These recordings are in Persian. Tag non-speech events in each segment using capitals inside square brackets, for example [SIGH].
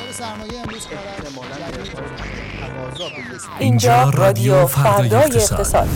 بازار سرمایه امروز اینجا رادیو فردای اقتصاد.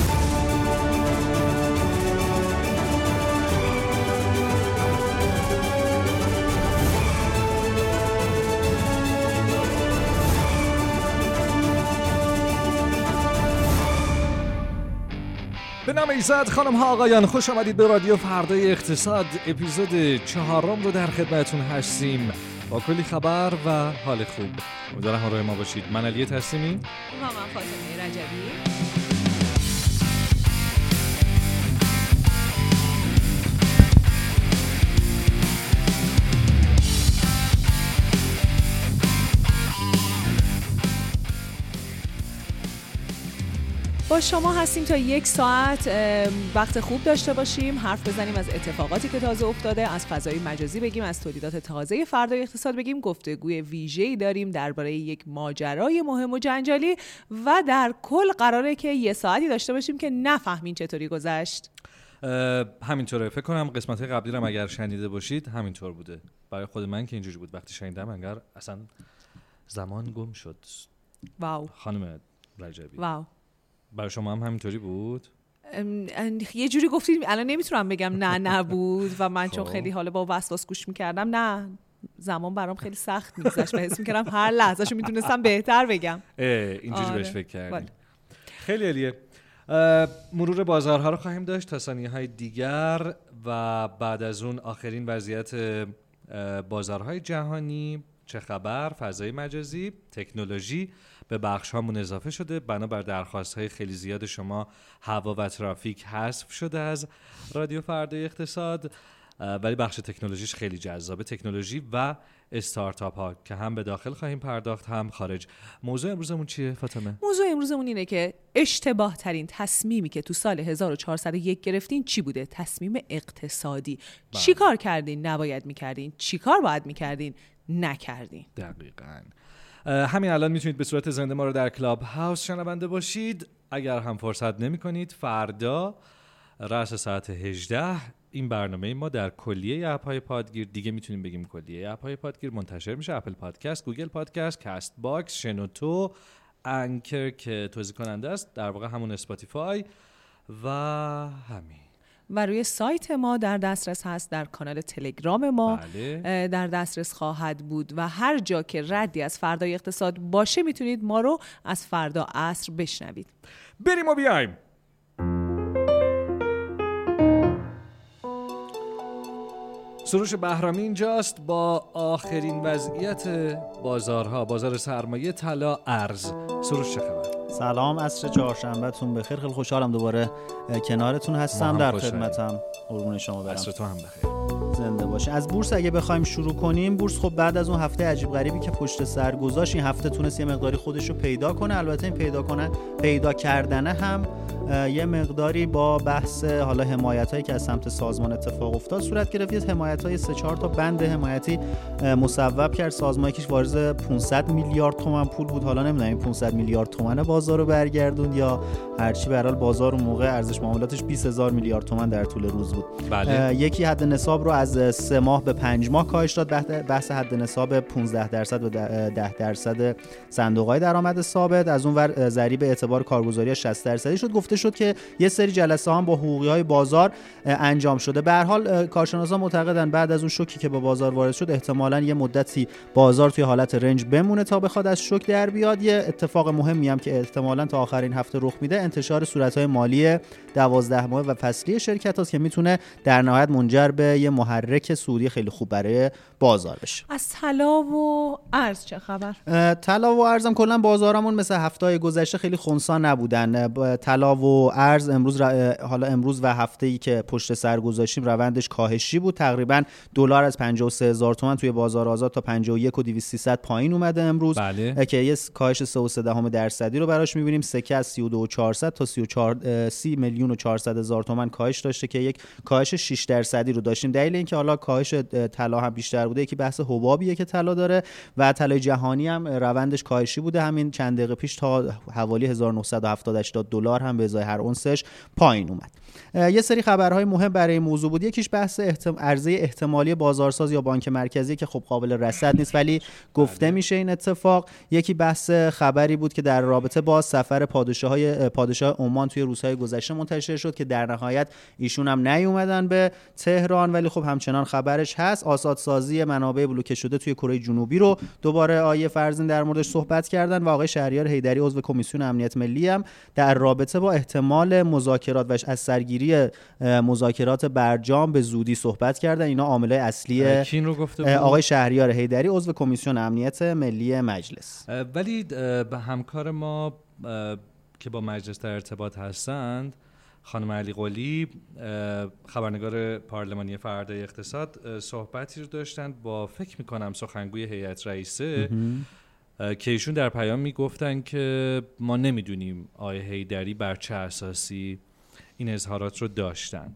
به نام ایزد خانم ها آقایان خوش آمدید به رادیو فردای اقتصاد. اپیزود چهارم رو در خدمتون هستیم. با کلی خبر و حال خوب. امیدوارم همراه ما باشید. من علی تسلیمی. و من فاطمه رجبی. با شما هستیم تا یک ساعت وقت خوب داشته باشیم. حرف بزنیم از اتفاقاتی که تازه افتاده از فضای مجازی بگیم از تولیدات تازه فردای اقتصاد بگیم. گفتگوی ویژه‌ای داریم درباره یک ماجرای مهم و جنجالی و در کل قراره که یه ساعتی داشته باشیم که نفهمین چطوری گذشت. همینطوره. فکر کنم قسمت قبلی رو اگر شنیده باشید همینطور بوده. برای خود من که اینجوری بود. وقتی شنیدم انگار اصلا زمان گم شد. واو. خانم رجبی. واو. برای شما هم همینطوری بود؟ یه جوری گفتید الان نمی‌تونم بگم نه [LAUGHS] نبود و من چون خب. خیلی حالا با وسواس گوش می‌کردم نه. زمان برام خیلی سخت میگذشت. و حس می‌کردم هر لحظه شو می‌تونستم بهتر بگم. اینجوری آره. بهش فکر کردیم بله. خیلی عالیه. مرور بازارها رو خواهیم داشت تا ثانیه های دیگر و بعد از اون آخرین وضعیت بازارهای جهانی چه خبر فضای مجازی تکنولوژی. به بخش هامون اضافه شده. بنابر درخواست های خیلی زیاد شما هوا و ترافیک حذف شده از رادیو فردای اقتصاد ولی بخش تکنولوژیش خیلی جذابه. تکنولوژی و استارتاپ ها که هم به داخل خواهیم پرداخت هم خارج. موضوع امروزمون چیه فاطمه؟ موضوع امروزمون اینه که اشتباه ترین تصمیمی که تو سال 1401 گرفتین چی بوده؟ تصمیم اقتصادی. بله. چی کار کردین؟ نباید می‌کردین. چی کار باید می‌کردین؟ نکردین. دقیقا. همین الان می‌تونید به صورت زنده ما رو در کلاب هاوس شنونده باشید. اگر هم فرصت نمی کنید فردا رأس ساعت 18 این برنامه ما در کلیه اپ های پادگیر دیگه می‌تونیم بگیم کلیه اپ های پادگیر منتشر میشه اپل پادکست گوگل پادکست کاست باکس شنوتو انکر که توضیح کننده است در واقع همون اسپاتیفای و همین. و روی سایت ما در دسترس هست در کانال تلگرام ما بله. در دسترس خواهد بود و هر جا که ردی از فردای اقتصاد باشه می‌تونید ما رو از فردا عصر بشنوید. بریم و بیایم. سروش بهرامی اینجاست با آخرین وضعیت بازارها بازار سرمایه طلا ارز. سروش چه خبر؟ سلام عصر چهارشنبهتون بخیر. خیلی خوشحالم دوباره کنارتون هستم. در. خدمتم. قربون شما برم. عصر تو هم بخیر. زنده باشه. از بورس اگه بخوایم شروع کنیم بورس خب بعد از اون هفته عجیب غریبی که پشت سر گذاشت این هفته تونست یه مقداری خودش رو پیدا کنه. البته این پیدا کنه پیدا کردنه هم یه مقداری با بحث حالا حمایت هایی که از سمت سازمان اتفاق افتاد صورت گرفت. یه حمایت های سه چهار تا بند حمایتی مصوب کرد. سازمان یکیش وارد 500 میلیارد تومن پول بود. حالا نمی‌دونم این 500 میلیارد تومن بازار رو برگردون یا هرچی به بازار اون موقع ارزش معاملاتش 20 هزار میلیارد تومن در طول روز بود. بله. یکی حد نصاب رو از سه ماه به پنج ماه کاهش داد. بحث- حد نصاب 15 درصد و ده- 10 درصد صندوق های درآمد ثابت. از اون ور ضریب اعتبار کارگزاری 60 درصدی شد. گفته شد که یه سری جلسه هم با حقوقی های بازار انجام شده. به هر حال کارشناسان معتقدن بعد از اون شوکی که به بازار وارد شد احتمالاً یه مدتی بازار توی حالت رنج بمونه تا بخواد از شوک در بیاد. یه اتفاق مهمی هم که احتمالاً تا آخرین هفته رخ میده انتشار صورت‌های مالی 12 ماه و فصلی شرکت هاست که می‌تونه در نهایت منجر به یه محرک سودی خیلی خوب برای بازار بشه. از طلا و ارز چه خبر؟ طلا و ارزم کلا بازارمون مثل هفته گذشته خیلی خونسا نبودن. طلا و ارز امروز ر- اه، حالا امروز و هفته ای که پشت سر گذاشتیم روندش کاهشی بود. تقریبا دلار از 53 هزار تومان توی بازار آزاد تا 51 و 200 پایین اومده امروز. بله. که یه کاهش 3.3 دهم درصدی رو براش می‌بینیم. سکه از 32 و 400 تا 34 اه، 30 میلیون و 400 هزار تومان کاهش داشته که یک کاهش 6 درصدی رو داشتیم. دلیل اینکه حالا کاهش طلا هم بیشتر بوده یکی بحث حبابیه که طلا داره و طلای جهانی هم روندش کاهشی بوده. همین چند دقیقه پیش تا حوالی 1970 دلار هم به ازای هر اونسش پایین اومد. یه سری خبرهای مهم برای این موضوع بود. یکیش بحث احتم... عرضه احتمالی بازارساز یا بانک مرکزی که خب قابل رصد نیست ولی گفته بله. میشه این اتفاق. یکی بحث خبری بود که در رابطه با سفر پادشاه های پادشاه عمان توی روزهای گذشته منتشر شد که در نهایت ایشون هم نیومدن به تهران ولی خب همچنان خبرش هست. آزادسازی منابع بلوکه شده توی کره جنوبی رو دوباره آیه فرزین در موردش صحبت کردن و آقای شهریار حیدری عضو کمیسیون امنیت ملی هم در رابطه با احتمال مذاکرات و از سرگیری مذاکرات برجام به زودی صحبت کردن. اینا عاملای اصلی رو گفته آقای شهریار حیدری عضو کمیسیون امنیت ملی مجلس. ولی به همکار ما که با مجلس در ارتباط هستند خانم علی قلی خبرنگار پارلمانی فردای اقتصاد صحبتی رو داشتند با فکر می‌کنم سخنگوی هیئت رئیسه. که ایشون در پیام می‌گفتن که ما نمی‌دونیم آیه هیدری بر چه اساسی این اظهارات رو داشتن.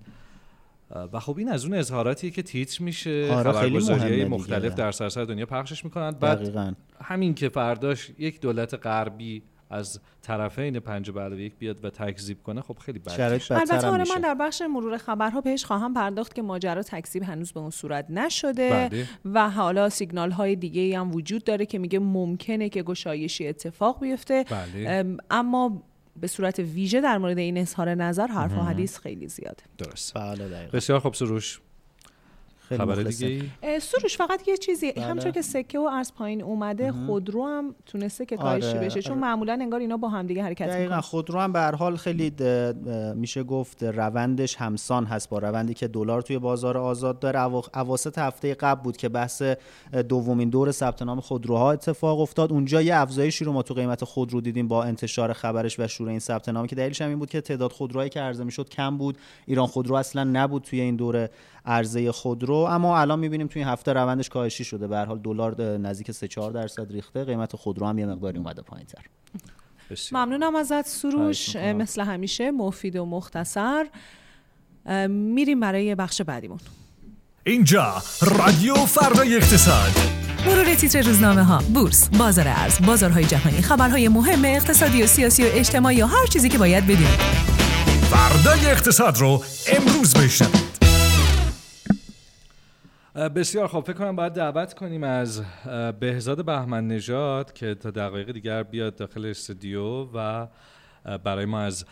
و خب این از اون اظهاراتی که تیتر میشه آره خبرگزاری مختلف در سراسر دنیا پخشش می‌کنن. بعد همین که فرداش یک دولت غربی از طرفین پنج بعد یک بیاد و تکذیب کنه خب خیلی بده البته آره من در بخش مرور خبرها بهش خواهم پرداخت که ماجرا تکذیب هنوز به اون صورت نشده بله. و حالا سیگنال های دیگه هم وجود داره که میگه ممکنه که گشایشی اتفاق بیفته. بله. اما به صورت ویژه در مورد این اظهار نظر حرف و حدیث خیلی زیاده. درست. بله بسیار خوب سروش. خبر دیگه سروش فقط یه چیزی. بله. همچون که سکه و از پایین اومده خودرو هم تونسته که کاهشی آره. بشه چون آره. معمولا انگار اینا با هم دیگه حرکت می‌کنن. خودرو هم به هر حال خیلی میشه گفت روندش همسان هست با روندی که دلار توی بازار آزاد داره. اواسط هفته قبل بود که بحث دومین دور ثبت نام خودروها اتفاق افتاد. اونجا یه افزایشی رو ما تو قیمت خودرو دیدیم با انتشار خبرش و شروع این ثبت نام که دلیلش هم این بود که تعداد خودروهایی که عرضه می‌شد کم بود. ایران خودرو اصلا نبود توی این دوره عرضه خودرو. اما الان می‌بینیم توی این هفته روندش کاهشی شده. به هر حال دلار نزدیک 3 4 درصد ریخته. قیمت خودرو هم یه مقداری اومده پایینتر. ممنونم ازت سروش. مثل همیشه مفید و مختصر. میریم برای بخش بعدیمون. اینجا رادیو فردای اقتصاد. مرور تیتر روزنامه ها بورس بازار ارز بازارهای جهانی خبرهای مهم اقتصادی و سیاسی و اجتماعی و هر چیزی که باید بدونید. فردای اقتصاد رو امروز بشنوید. بسیار خوب فکر کنم باید دعوت کنیم از بهزاد بهمن نژاد که تا دقایق دیگر بیاد داخل استودیو و برای ما از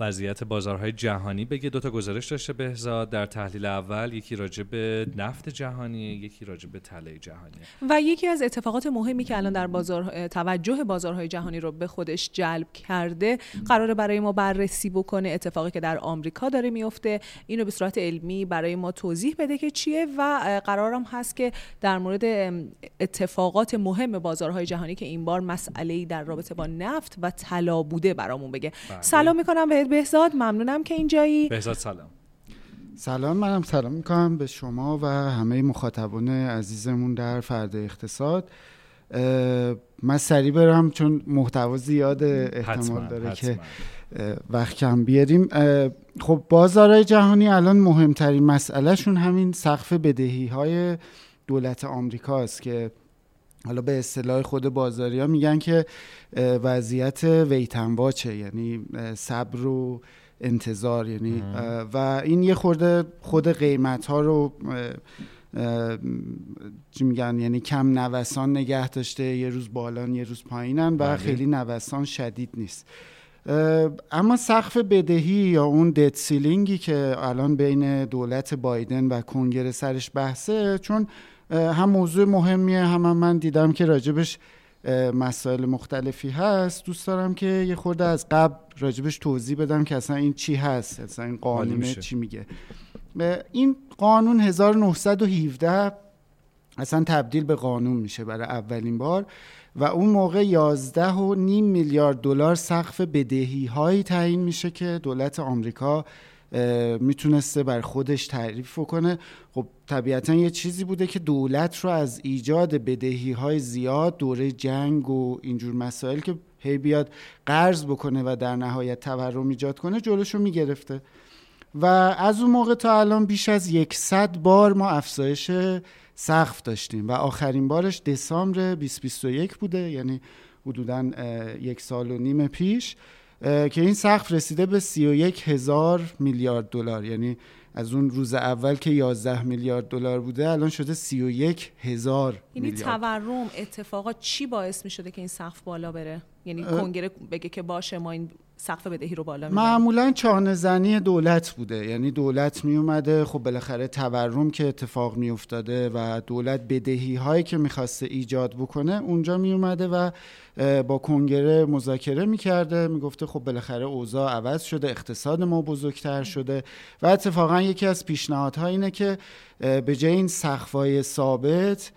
وضعیت بازارهای جهانی بگه. دو تا گزارش داشته بهزاد. در تحلیل اول یکی راجع به نفت جهانی یکی راجع به طلای جهانی. و یکی از اتفاقات مهمی که الان در بازار توجه بازارهای جهانی رو به خودش جلب کرده قرار برای ما بررسی بکنه اتفاقی که در آمریکا داره میفته. اینو به صورت علمی برای ما توضیح بده که چیه و قرارم هست که در مورد اتفاقات مهم بازارهای جهانی که این بار مسئله در رابطه با نفت و طلا بوده برامون بگه. بله. سلام می‌کنم به بهزاد ممنونم که اینجایی. بهزاد سلام. سلام منم سلام می‌کنم به شما و همه مخاطبان عزیزمون در فرد اقتصاد. من سریع برم چون محتوا زیاد احتمال داره که وقت کم بیاریم. خب بازارهای جهانی الان مهمترین مسئلهشون همین سقف بدهی های دولت آمریکاست که حالا به اصطلاح خود بازاری ها میگن که وضعیت ویتن واچه یعنی صبر و انتظار یعنی و این یه خورده خود قیمت ها رو چی میگن یعنی کم نوسان نگه داشته یه روز بالان یه روز پایینن و بله. خیلی نوسان شدید نیست اما سقف بدهی یا اون دت سیلینگی که الان بین دولت بایدن و کنگره سرش بحثه چون هم موضوع مهمیه هم, هم من دیدم که راجبش مسائل مختلفی هست. دوست دارم که یه خورده از قبل راجبش توضیح بدم که اصلا این چی هست اصلا این قانونه چی میگه. این قانون 1917 اصلا تبدیل به قانون میشه برای اولین بار و اون موقع 11 و نیم میلیارد دلار سقف بدهی هایی تعیین میشه که دولت آمریکا می‌تونسته بر خودش تعریف کنه خب طبیعتا یه چیزی بوده که دولت رو از ایجاد بدهی های زیاد دوره جنگ و اینجور مسائل که هی بیاد قرض بکنه و در نهایت تورم ایجاد کنه جلوش رو می‌گرفته. و از اون موقع تا الان بیش از 100 بار ما افزایش سقف داشتیم و آخرین بارش دسامبر 2021 بوده یعنی حدودا یک سال و نیم پیش که این سقف رسیده به 31 هزار میلیارد دلار. یعنی از اون روز اول که 11 میلیارد دلار بوده الان شده 31 هزار یعنی تورم اتفاقات چی باعث می شده که این سقف بالا بره؟ یعنی کنگره بگه که باشه ما این سقف بدهی رو بالا می‌بریم معمولا چانه زنی دولت بوده. یعنی دولت می اومده خب بالاخره تورم که اتفاق می افتاده و دولت بدهی هایی که می‌خواسته ایجاد بکنه اونجا می اومده و با کنگره مذاکره می‌کرده. می‌گفته خب بالاخره اوضاع عوض شده اقتصاد ما بزرگتر شده و اتفاقا یکی از پیشنهادها اینه که به جای این سقفای ثابت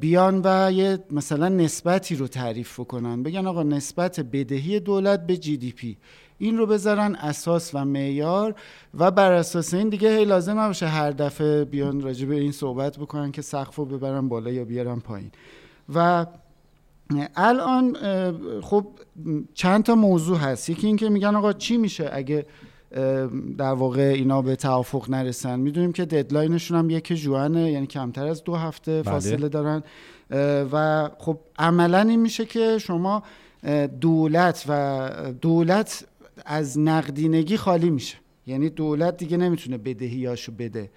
بیان و یه مثلا نسبتی رو تعریف کنن بگن آقا نسبت بدهی دولت به جی دی پی این رو بذارن اساس و معیار و بر اساس این دیگه هی لازم نباشه هر دفعه بیان راجع به این صحبت بکنن که سقف رو ببرن بالا یا بیارن پایین. و الان خب چند تا موضوع هست. یکی اینکه میگن آقا چی میشه اگه در واقع اینا به توافق نرسن. می‌دونیم که ددلاینشون هم یک جوانه یعنی کمتر از دو هفته بله. فاصله دارن. و خب عملا این میشه که شما دولت و دولت از نقدینگی خالی میشه. یعنی دولت دیگه نمی‌تونه بدهیاشو بده.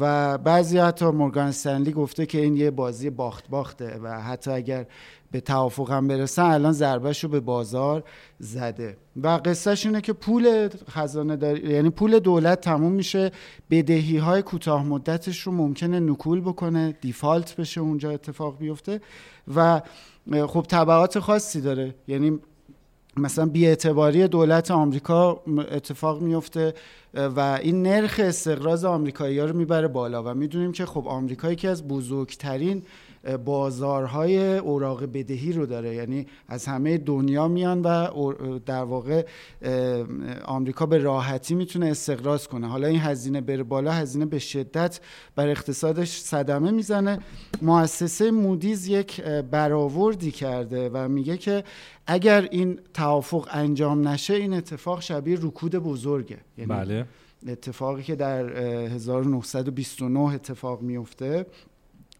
و بعضی حتی مورگان استنلی گفته که این یه بازی باخت باخته و حتی اگر به توافق هم برسن الان ضربهش رو به بازار زده. و قصهش اینه که پول خزانه داری یعنی پول دولت تموم میشه بدهی های کوتاه مدتش رو ممکنه نکول بکنه دیفالت بشه اونجا اتفاق بیفته و خب طبعات خاصی داره. یعنی مثلا بیاعتباری دولت آمریکا اتفاق میفته و این نرخ استقراض آمریکایی ها رو می‌بره بالا. و می‌دونیم که خب آمریکا یکی از بزرگترین بازارهای اوراق بدهی رو داره. یعنی از همه دنیا میان و در واقع آمریکا به راحتی می‌تونه استقراض کنه. حالا این هزینه بره بالا هزینه به شدت بر اقتصادش صدمه می‌زنه. مؤسسه مودیز یک برآوردی کرده و میگه که اگر این توافق انجام نشه این اتفاق شبیه رکود بزرگه. یعنی بله. اتفاقی که در 1929 اتفاق میفته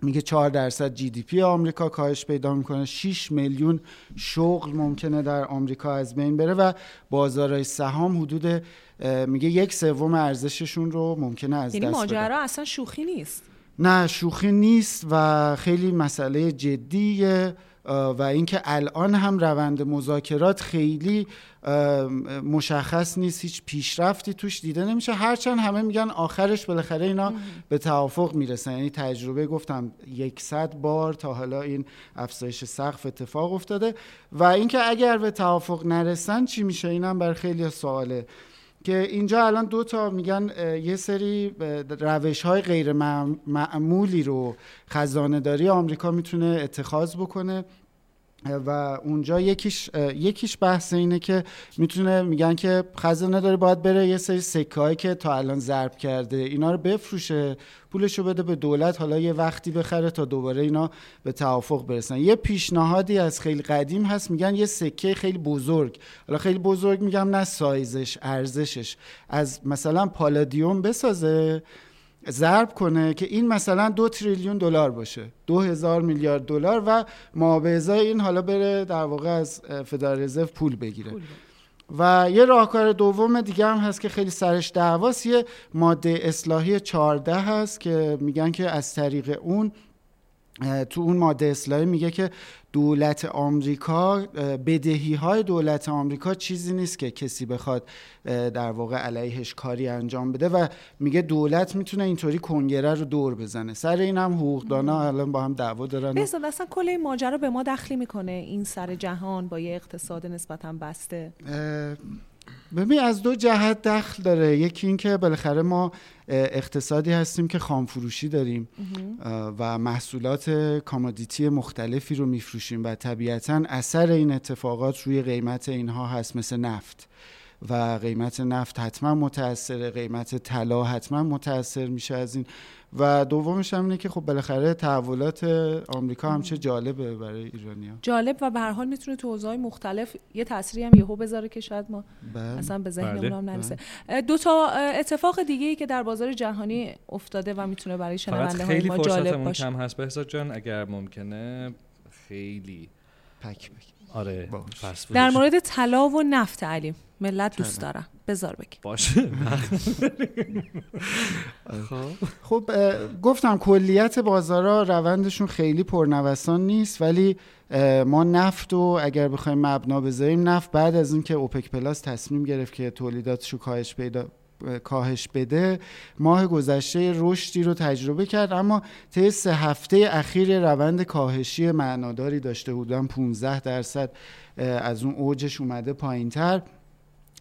میگه 4 درصد جی دی پی آمریکا کاهش پیدا می‌کنه. 6 میلیون شغل ممکنه در آمریکا از بین بره و بازارهای سهام حدود میگه یک سوم ارزششون رو ممکنه از یعنی دست ماجرا اصلا شوخی نیست؟ نه شوخی نیست و خیلی مسئله جدیه. و اینکه الان هم روند مذاکرات خیلی مشخص نیست هیچ پیشرفتی توش دیده نمیشه. هرچند همه میگن آخرش بالاخره اینا به توافق می‌رسن. یعنی تجربه گفتم یکصد بار تا حالا این افزایش سقف اتفاق افتاده. و اینکه اگر به توافق نرسن چی میشه؟ اینم بر خیلی سواله. که اینجا الان دو تا میگن یه سری روش های غیر معمولی رو خزانه داری آمریکا می‌تونه اتخاذ بکنه. و اونجا یکیش یکیش بحث اینه که می‌تونه میگن که خزانه داره باید بره یه سری سکه که تا الان ضرب کرده اینا رو بفروشه پولشو بده به دولت حالا یه وقتی بخره تا دوباره اینا به توافق برسن. یه پیشنهادی از خیلی قدیم هست میگن یه سکه خیلی بزرگ. حالا خیلی بزرگ میگم نه سایزش ارزشش. از مثلا پالادیوم بسازه ضرب کنه که این مثلا دو تریلیون دلار باشه. دو هزار میلیارد دلار و ما به ازای این حالا بره در واقع از فدرال رزرو پول بگیره. و یه راهکار دوم دیگه هم هست که خیلی سرش دعواست. یه ماده اصلاحی 14 هست که میگن که از طریق اون تو اون ماده اصلاحی میگه که دولت آمریکا بدهی های دولت آمریکا چیزی نیست که کسی بخواد در واقع علیهش کاری انجام بده و میگه دولت می‌تونه اینطوری کنگره رو دور بزنه. سر این هم حقوقدانا الان با هم دعوا دارن بسید اصلا کل این ماجرا به ما دخلی می‌کنه این سر جهان با یه اقتصاد نسبتا بسته. ببین از دو جهت دخل داره. یکی اینکه بالاخره ما اقتصادی هستیم که خامفروشی داریم. و محصولات کامادیتی مختلفی رو میفروشیم و طبیعتا اثر این اتفاقات روی قیمت اینها هست مثل نفت. و قیمت نفت حتما متاثره قیمت طلا حتما متاثر میشه از این. و دومش هم اینه که خب بالاخره تحولات آمریکا هم چه جالبه برای ایرانیا. جالب و به هر حال می‌تونه تو حوزه‌های مختلف یه تأثیری هم یهو بذاره که شاید ما بله. اصلا به ذهنمون بله. هم نرسه. دو تا اتفاق دیگه ای که در بازار جهانی افتاده و می‌تونه برای شنونده های خیلی ما جالب فرصتمون باشه. کم هست بهزاد جان اگر ممکنه خیلی پک پک. آره باش. در مورد طلا و نفت علیم ملت دوست. دارن بذار بگی باشه [LAUGHS] خب گفتم کلیت بازارها روندشون خیلی پرنوسان نیست ولی ما نفت رو اگر بخوایم مبنا بذاریم نفت بعد از اینکه اوپک پلاس تصمیم گرفت که تولیداتش رو کاهش پیدا کاهش بده ماه گذشته رشدی رو تجربه کرد اما طی سه هفته اخیر روند کاهشی معناداری داشته بودن 15 درصد از اون اوجش اومده پایین تر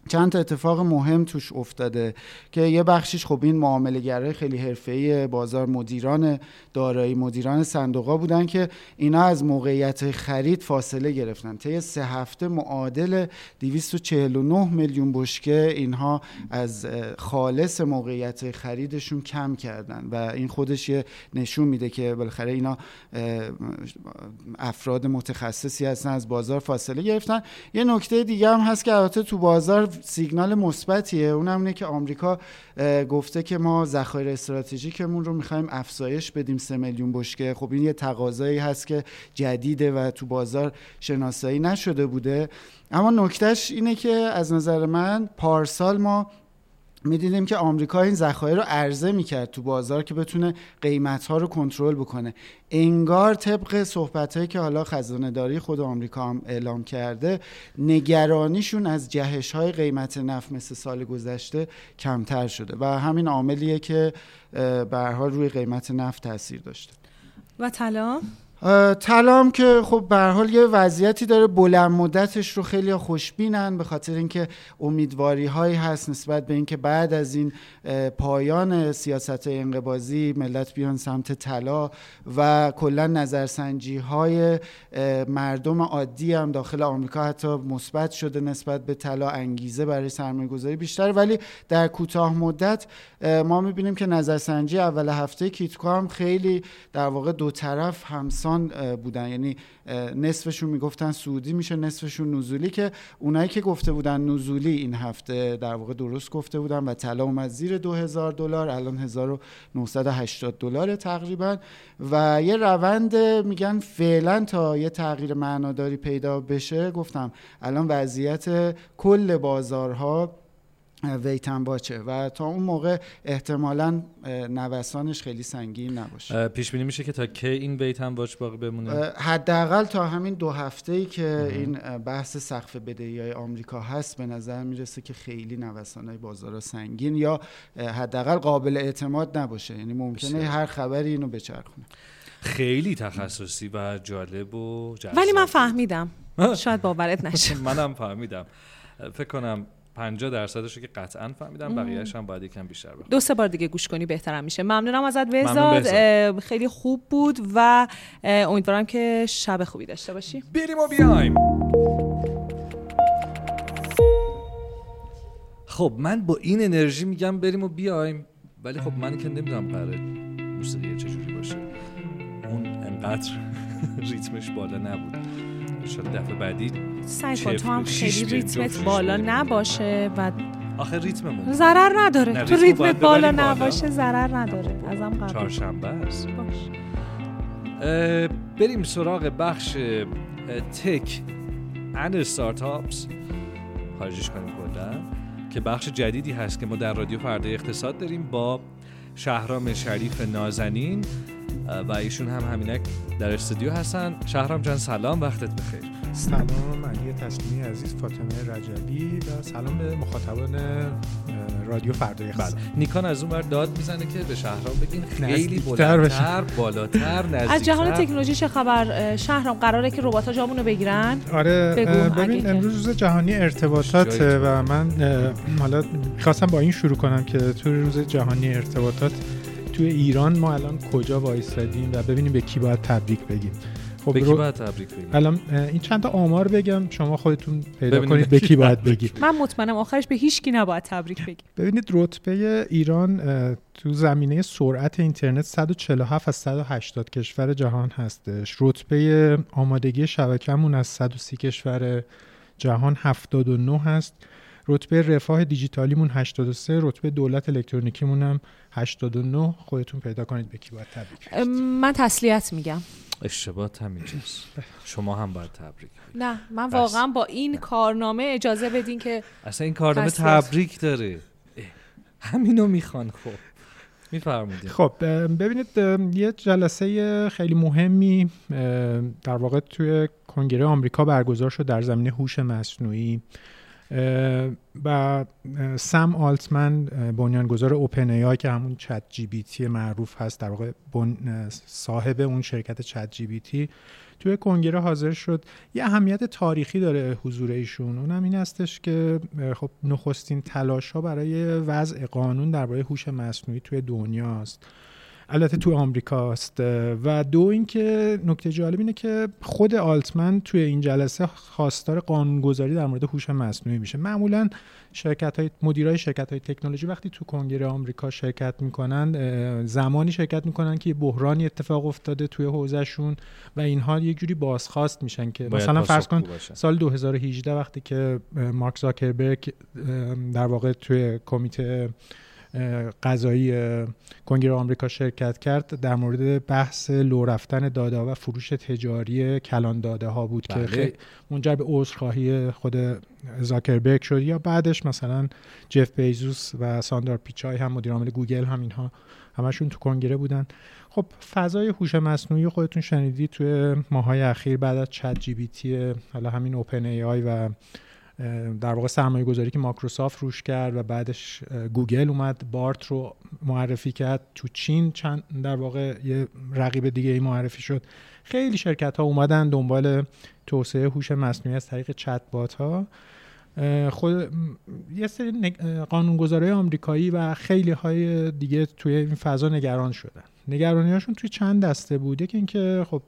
چند تا اتفاق مهم توش افتاده که یه بخشیش خب این معامله خیلی حرفه‌ای بازار مدیران دارایی مدیران صندوقا بودن که اینا از موقعیت خرید فاصله گرفتن. طی سه هفته معادل 249 میلیون بشکه اینها از خالص موقعیت خریدشون کم کردن و این خودش یه نشون میده که بالاخره اینا افراد متخصصی هستن از بازار فاصله گرفتن. یه نکته دیگه هم هست که البته تو بازار سیگنال مثبتیه. اونم اینه که آمریکا گفته که ما ذخایر استراتژیکمون رو می‌خوایم افزایش بدیم. سه میلیون بشکه. خب این یه تقاضایی هست که جدیده و تو بازار شناسایی نشده بوده. اما نکتهش اینه که از نظر من پارسال ما می‌دیدیم که آمریکا این ذخایر رو عرضه می‌کرد تو بازار که بتونه قیمت ها رو کنترل بکنه. انگار طبق صحبت هایی که حالا خزانه داری خود آمریکا هم اعلام کرده نگرانیشون از جهش های قیمت نفت مثل سال گذشته کمتر شده و همین عاملیه که به روی قیمت نفت تاثیر داشته. و طلا؟ هم که خب به حال یه وضعیتی داره بلند مدتش رو خیلی خوشبینن به خاطر اینکه امیدواری هایی هست نسبت به اینکه بعد از این پایان سیاست انقباضی ملت بیان سمت طلا و کلا نظرسنجی های مردم عادی هم داخل آمریکا حتی مثبت شده نسبت به طلا انگیزه برای سرمایه گذاری بیشتر ولی در کوتاه مدت ما می‌بینیم که نظرسنجی اول هفته کیتکو هم خیلی در واقع دو طرف همسان اه، بودن. یعنی نصفشون می‌گفتن سعودی میشه نصفشون نزولی که اونایی که گفته بودن نزولی این هفته در واقع درست گفته بودن و طلا اومد زیر 2000 دلار الان 1980 دلار تقریبا. و یه روند میگن فعلا تا یه تغییر معناداری پیدا بشه گفتم الان وضعیت کل بازارها ویتن باچه و تا اون موقع احتمالا نوسانش خیلی سنگین نباشه. پیش بینی میشه که تا کی این بیت هم واچ باقی بمونه؟ حداقل تا همین دو هفته ای که این بحث سقف بدهی های آمریکا هست به نظر می‌رسه که خیلی نوسان های بازار سنگین یا حداقل قابل اعتماد نباشه. یعنی ممکنه بسیار. هر خبری اینو بچرخونه. خیلی تخصصی و جالب و جذاب. ولی من. فهمیدم. شاید باورت نشه. [LAUGHS] منم فهمیدم. فکر کنم 50 درصدش که قطعا فهمیدم بقیه‌اش هم باید یکم بیشتر بخونم دو سه بار دیگه گوش کنی بهترم میشه. ممنونم ازت بهزاد. خیلی خوب بود و امیدوارم که شب خوبی داشته باشی. بریم و بیایم. خب من با این انرژی میگم بریم و بیایم. ولی خب من که نمی‌دونم قراره موسیقی چجوری باشه. اون انقدر [LAUGHS] ریتمش بالا نبود. شاید دفعه بعدی سعی کن تو هم خیلی ریتمت بالا. نباشه و آخه ریتممون. ضرر نداره. تو ریتمت بالا. نباشه ضرر نداره. ازم قبول. چهارشنبه است. باش. بریم سراغ بخش تک اند استارتاپس. خارجش کنیم کلا که بخش جدیدی هست که ما در رادیو فردای اقتصاد داریم با شهرام شریف نازنین. و ایشون هم همینک در استودیو هستن. شهرام جان سلام وقتت بخیر. سلام علی تسلیمی عزیز فاطمه رجبی و سلام به مخاطبان رادیو فردای بله. نیکان از اون ور داد می‌زنه که به شهرام بگین خیلی بلندتر بالاتر [LAUGHS] نزدیکتر. از جهان تکنولوژی چه خبر؟ شهرام قراره که ربات ها جامونو بگیرن؟ آره بگو، ببین. امروز روز جهانی ارتباطات. و من حالا خواستم با این شروع کنم که تو روز جهانی ارتباطات تو ایران ما الان کجا وایستادیم و ببینیم به کی باید تبریک بگیم. خب به کی باید تبریک بگیم؟ الان این چند تا آمار بگم شما خودتون پیدا کنید به کی باید [LAUGHS] بگید من مطمئنم آخرش به هیچ کی نباید تبریک بگیم. ببینید رتبه ایران تو زمینه سرعت اینترنت 147 از 180 کشور جهان هستش. رتبه آمادگی شبکه‌مون از 130 کشور جهان 79 هست. رتبه رفاه دیجیتالیمون 83 رتبه دولت الکترونیکیمون هم 89 خودتون پیدا کنید به کی باید تبریک من تسلیت میگم. اشتباه همینجاست. شما هم باید تبریک نه من واقعا با این کارنامه اجازه بدین که اصلا این کارنامه تبریک داره. همینو می‌خوان خب. میفرمودید خب ببینید یه جلسه خیلی مهمی در واقع توی کنگره آمریکا برگزار شد در زمینه هوش مصنوعی. و سم آلتمن بنیانگذار اوپن ای که همون چت جی بی تی معروف هست در واقع صاحب اون شرکت چت جی بی تی توی کنگره حاضر شد. یه اهمیت تاریخی داره حضور ایشون. اونم این هستش که خب نخستین تلاش ها برای وضع قانون درباره هوش مصنوعی توی دنیاست البته تو آمریکاست و دو اینکه نکته جالب اینه که خود آلتمن توی این جلسه خواستار قانونگذاری در مورد هوش مصنوعی میشه. معمولا شرکت های مدیرای شرکت های تکنولوژی وقتی تو کنگره آمریکا شرکت می‌کنن زمانی شرکت می‌کنن که بحرانی اتفاق افتاده توی حوزهشون و اینها یه جوری بازخواست میشن که مثلا فرض کن سال 2018 وقتی که مارک زاکربرگ در واقع توی کمیته قضایی کنگره آمریکا شرکت کرد در مورد بحث لو رفتن داده و فروش تجاری کلان داده ها بود بله. که منجر به عذرخواهی خود زاکربرگ شد یا بعدش مثلا جف بیزوس و ساندار پیچای هم مدیر عامل گوگل هم اینها همشون تو کنگره بودن خب فضای هوش مصنوعی خودتون شنیدی توی ماهای اخیر بعد از ChatGPT حالا همین OpenAI و در واقع سرمایه گذاری که ماکروسافت روش کرد و بعدش گوگل اومد بارت رو معرفی کرد. تو چین چند در واقع یه رقیب دیگه ای معرفی شد. خیلی شرکت ها اومدن دنبال توسعه هوش مصنوعی از طریق چت بات ها خود یه سری قانونگذارای آمریکایی و خیلی های دیگه توی این فضا نگران شدن. هاشون توی چند دسته بوده که اینکه خب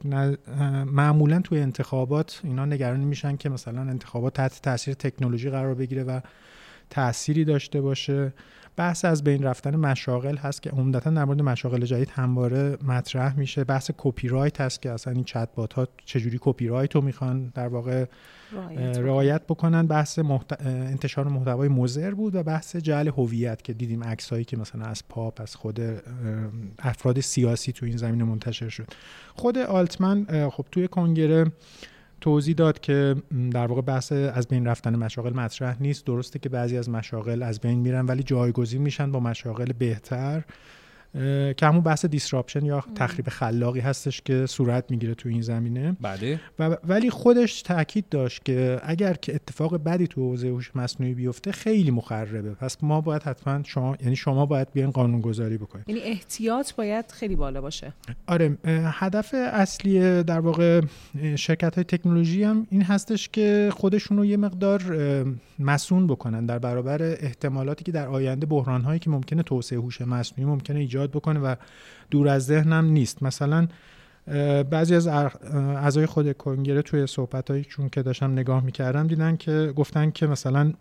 معمولا توی انتخابات اینا نگرانی میشن که مثلا انتخابات تحت تاثیر تکنولوژی قرار بگیره و تأثیری داشته باشه. بحث از بین رفتن مشاغل هست که عمدتا در مورد مشاغل جدید همواره مطرح میشه. بحث کپی رایت هست که اصلا این چت بات ها چجوری کپی رایت رو می‌خوان در واقع رعایت بکنن. بحث انتشار محتوای مضر بود و بحث جعل هویت که دیدیم عکسایی که مثلا از پاپ از خود افراد سیاسی تو این زمینه منتشر شد. خود آلتمن خب توی کنگره توضیح داد که در واقع بحث از بین رفتن مشاغل مطرح نیست. درسته که بعضی از مشاغل از بین میرن ولی جایگزین میشن با مشاغل بهتر. که همون بحث دیسراپشن یا تخریب خلاقی هستش که صورت می‌گیره تو این زمینه. بله. و ولی خودش تاکید داشت که اگر که اتفاق بدی تو حوزه هوش مصنوعی بیفته خیلی مخربه. پس ما باید حتما شما یعنی شما باید بیاین قانون گذاری بکنید. یعنی احتیاط باید خیلی بالا باشه. آره هدف اصلی در واقع شرکت های تکنولوژی هم این هستش که خودشون رو یه مقدار مسون بکنن در برابر احتمالاتی که در آینده بحران هایی که ممکنه توسعه هوش مصنوعی ممکنه ایجاد بکنه و دور از ذهنم نیست. مثلا بعضی از اعضای خود کنگره توی صحبت هایی چون که داشتم نگاه می‌کردم دیدن که گفتن که مثلا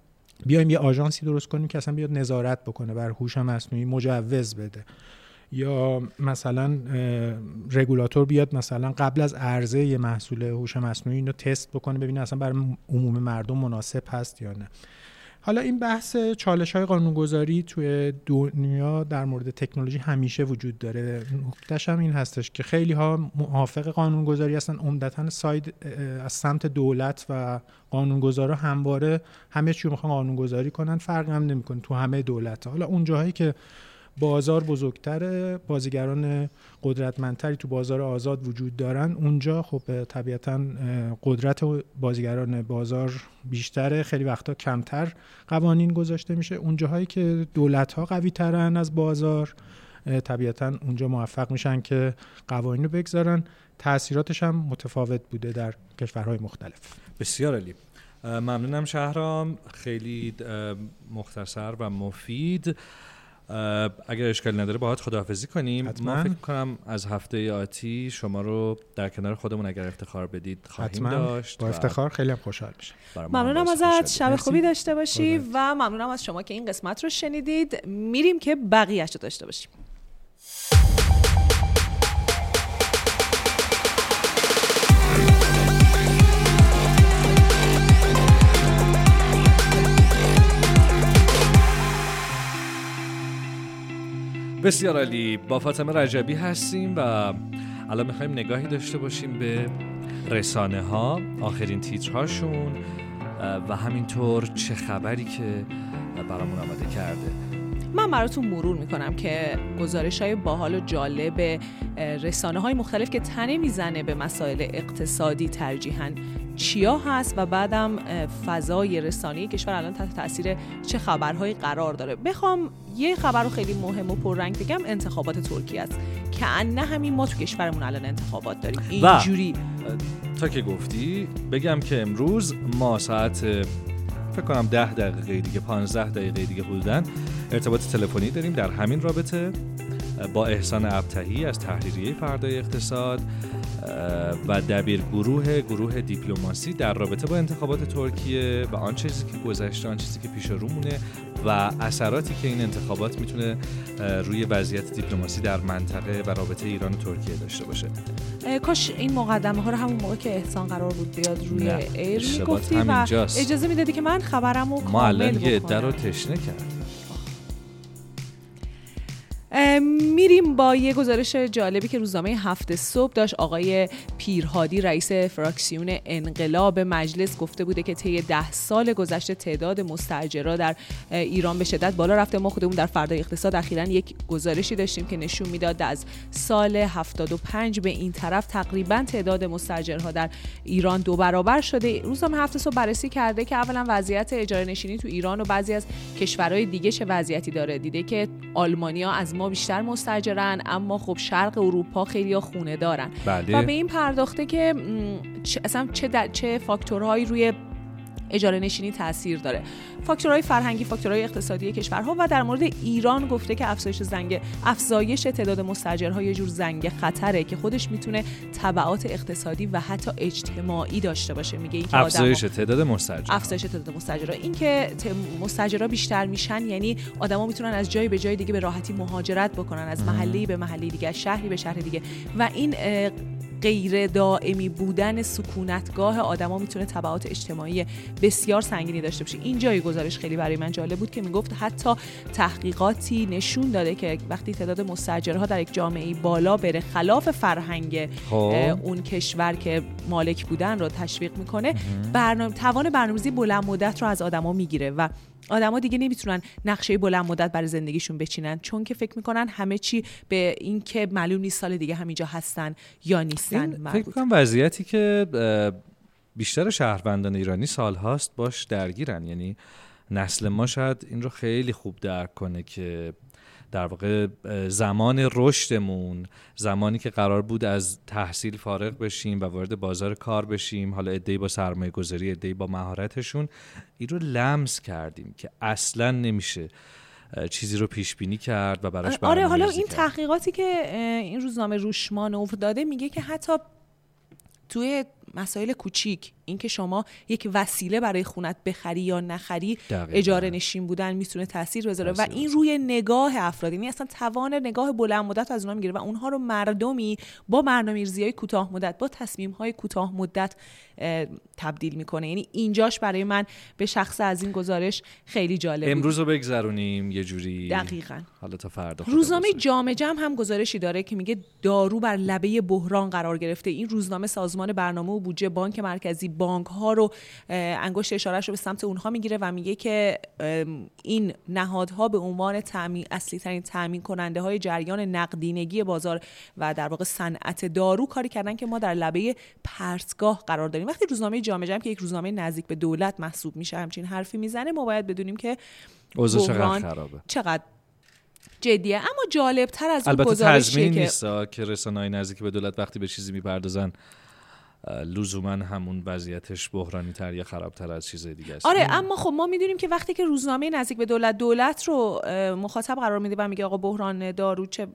بیایم یه آژانسی درست کنیم که اصلا بیاد نظارت بکنه بر هوش مصنوعی مجوز بده. یا مثلا رگولاتور بیاد مثلا قبل از عرضه یه محصول هوش مصنوعی اینو تست بکنه ببینه اصلا برای عموم مردم مناسب هست یا نه. حالا این بحث چالش های قانونگذاری توی دنیا در مورد تکنولوژی همیشه وجود داره. نکتهش هم این هستش که خیلی ها موافق قانونگذاری هستن عمدتا ساید از سمت دولت و قانونگذارا همواره همه چی می‌خوان قانونگذاری کنن فرق هم نمی‌کنه تو همه دولت حالا اون جاهایی که بازار بزرگتره بازیگران قدرتمندتری تو بازار آزاد وجود دارن. اونجا خب طبیعتا قدرت بازیگران بازار بیشتره خیلی وقتا کمتر قوانین گذاشته میشه. اونجاهایی که دولت ها قوی ترن از بازار طبیعتا اونجا موفق میشن که قوانین رو بگذارن. تاثیراتش هم متفاوت بوده در کشورهای مختلف. بسیار علی ممنونم شهرام. خیلی مختصر و مفید. اگر اشکالی نداره باهات خداحافظی کنیم حتما. ما فکر کنم از هفته آتی شما رو در کنار خودمون اگر افتخار بدید خواهیم حتما داشت با افتخار خیلی هم خوشحال میشه ممنونم ازت. شب. خوبی داشته باشی. و ممنونم از شما که این قسمت رو شنیدید میریم که بقیهش رو داشته باشیم بسیار عالی. با فاطمه رجبی هستیم و الان می‌خوایم نگاهی داشته باشیم به رسانه ها آخرین تیترهاشون و همینطور چه خبری که برامون آماده کرده. من براتون مرور می‌کنم که گزارش های باحال و جالب رسانه های مختلف که تنه می‌زنه به مسائل اقتصادی ترجیحاً چیا هست و بعدم فضای رسانه کشور الان تحت تاثیر چه خبرهایی قرار داره. بخوام یه خبر رو خیلی مهم و پررنگ بگم انتخابات ترکیه است. که نه همین ما تو کشورمون الان انتخابات داریم. اینجوری. تا که گفتی بگم که امروز ما ساعت فکر کنم ده دقیقه دیگه 15 دقیقه دیگه حدوداً ارتباط تلفنی داریم در همین رابطه. با احسان ابتهی از تحریریه فردای اقتصاد و دبیر گروه گروه دیپلماسی در رابطه با انتخابات ترکیه و آن چیزی که گذشته آن چیزی که پیش رومونه و اثراتی که این انتخابات می‌تونه روی وضعیت دیپلماسی در منطقه و رابطه ایران و ترکیه داشته باشه. کاش این مقدمه ها رو همون موقع که احسان قرار بود بیاد روی ایر می‌گفتی و. اجازه می‌دادی که من خبرم رو ما الان کامل یه رو تشنه اه، میریم با یه گزارش جالبی که روزنامه هفته صبح داشت. آقای پیرهادی رئیس فراکسیون انقلاب مجلس گفته بوده که طی ده سال گذشته تعداد مستاجرها در ایران به شدت بالا رفته. ما خودمون در فردای اقتصاد اخیرا یک گزارشی داشتیم که نشون می‌داد از سال 75 به این طرف تقریبا تعداد مستاجرها در ایران دو برابر شده. روزنامه هفته صبح بررسی کرده که اولا وضعیت اجاره نشینی تو ایران و بعضی از کشورهای دیگه چه وضعیتی داره. دیده که آلمانیا از ما بیشتر مستاجرن اما خب شرق اروپا خیلی خونه دارن. بله. و به این پرداخته که چه- اصلا چه, چه فاکتورهایی روی اجاره نشینی تاثیر داره. فاکتورهای فرهنگی فاکتورهای اقتصادی کشورها و در مورد ایران گفته که افزایش زنگ افزایش تعداد مستاجرها یه جور زنگ خطره که خودش می‌تونه تبعات اقتصادی و حتی اجتماعی داشته باشه. میگه این که افزایش تعداد مستاجر افزایش تعداد مستاجرها این که ت- مستاجرها بیشتر میشن یعنی آدما می‌تونن از جای به جای دیگه به راحتی مهاجرت بکنن از محله به محله دیگه از شهری به شهر دیگه. و این غیر دائمی بودن سکونتگاه آدما می‌تونه تبعات اجتماعی بسیار سنگینی داشته باشه این جای گزارش خیلی برای من جالب بود که می‌گفت حتی تحقیقاتی نشون داده که وقتی تعداد مستاجرها در یک جامعه بالا بره خلاف فرهنگ خب. اون کشور که مالک بودن رو تشویق می‌کنه برنامه توان برنامه‌ریزی بلند مدت رو از آدما می‌گیره و آدما دیگه نمی‌تونن نقشه بلند مدت برای زندگیشون بچینن چون که فکر می‌کنن همه چی به اینکه معلوم نیست سال دیگه همینجا هستن یا نیستن این فکر کنم وضعیتی که بیشتر شهروندان ایرانی سالهاست باش درگیرن. یعنی نسل ما شاید این رو خیلی خوب درک کنه که در واقع زمان رشدمون زمانی که قرار بود از تحصیل فارغ بشیم و وارد بازار کار بشیم حالا ادهی با سرمایه گذاری ادهی با مهارتشون این رو لمس کردیم که اصلا نمیشه چیزی رو پیش بینی کرد و براش آره حالا این کرد. تحقیقاتی که این روزنامه روشمانوف داده میگه که حتی توی مسائل کوچیک اینکه شما یک وسیله برای خونت بخری یا نخری دقیقاً. اجاره نشین بودن می‌تونه تاثیر بذاره و این روی نگاه افراد یعنی اصلا توان نگاه بلند مدت از اونها می‌گیره و اونها رو مردمی با برنامه‌ریزی های کوتاه مدت با تصمیم های کوتاه مدت تبدیل می‌کنه یعنی اینجاش برای من به شخص از این گزارش خیلی جالب. امروز رو بگذرونیم یه جوری دقیقاً. حالا تا فردا روزنامه. جامعه جمع هم گزارشی داره که میگه دارو بر لبه بحران قرار گرفته این روزنامه سازمان برنامه و بودجه بانک مرکزی بانک ها رو انگشت اشارهش رو به سمت اونها می‌گیره و میگه که این نهادها به عنوان تامین اصلی ترین تامین کننده های جریان نقدینگی بازار و در واقع صنعت دارو کاری کردن که ما در لبه پرتگاه قرار داریم. وقتی روزنامه جامعه جمع که یک روزنامه نزدیک به دولت محسوب میشه همچین حرفی می‌زنه ما باید بدونیم که اوضاع چقدر خرابه. چقدر جدیه. اما جالب تر از اون البته گزارشیه تضمین که نیست که رسانه‌های نزدیک به دولت وقتی به چیزی می‌پردازن لزوما همون وضعیتش بحرانی تر یا خرابتر از چیز دیگه است. آره اما خب ما می‌دونیم که وقتی که روزنامه نزدیک به دولت دولت رو مخاطب قرار میده و میگه آقا بحران دارو چه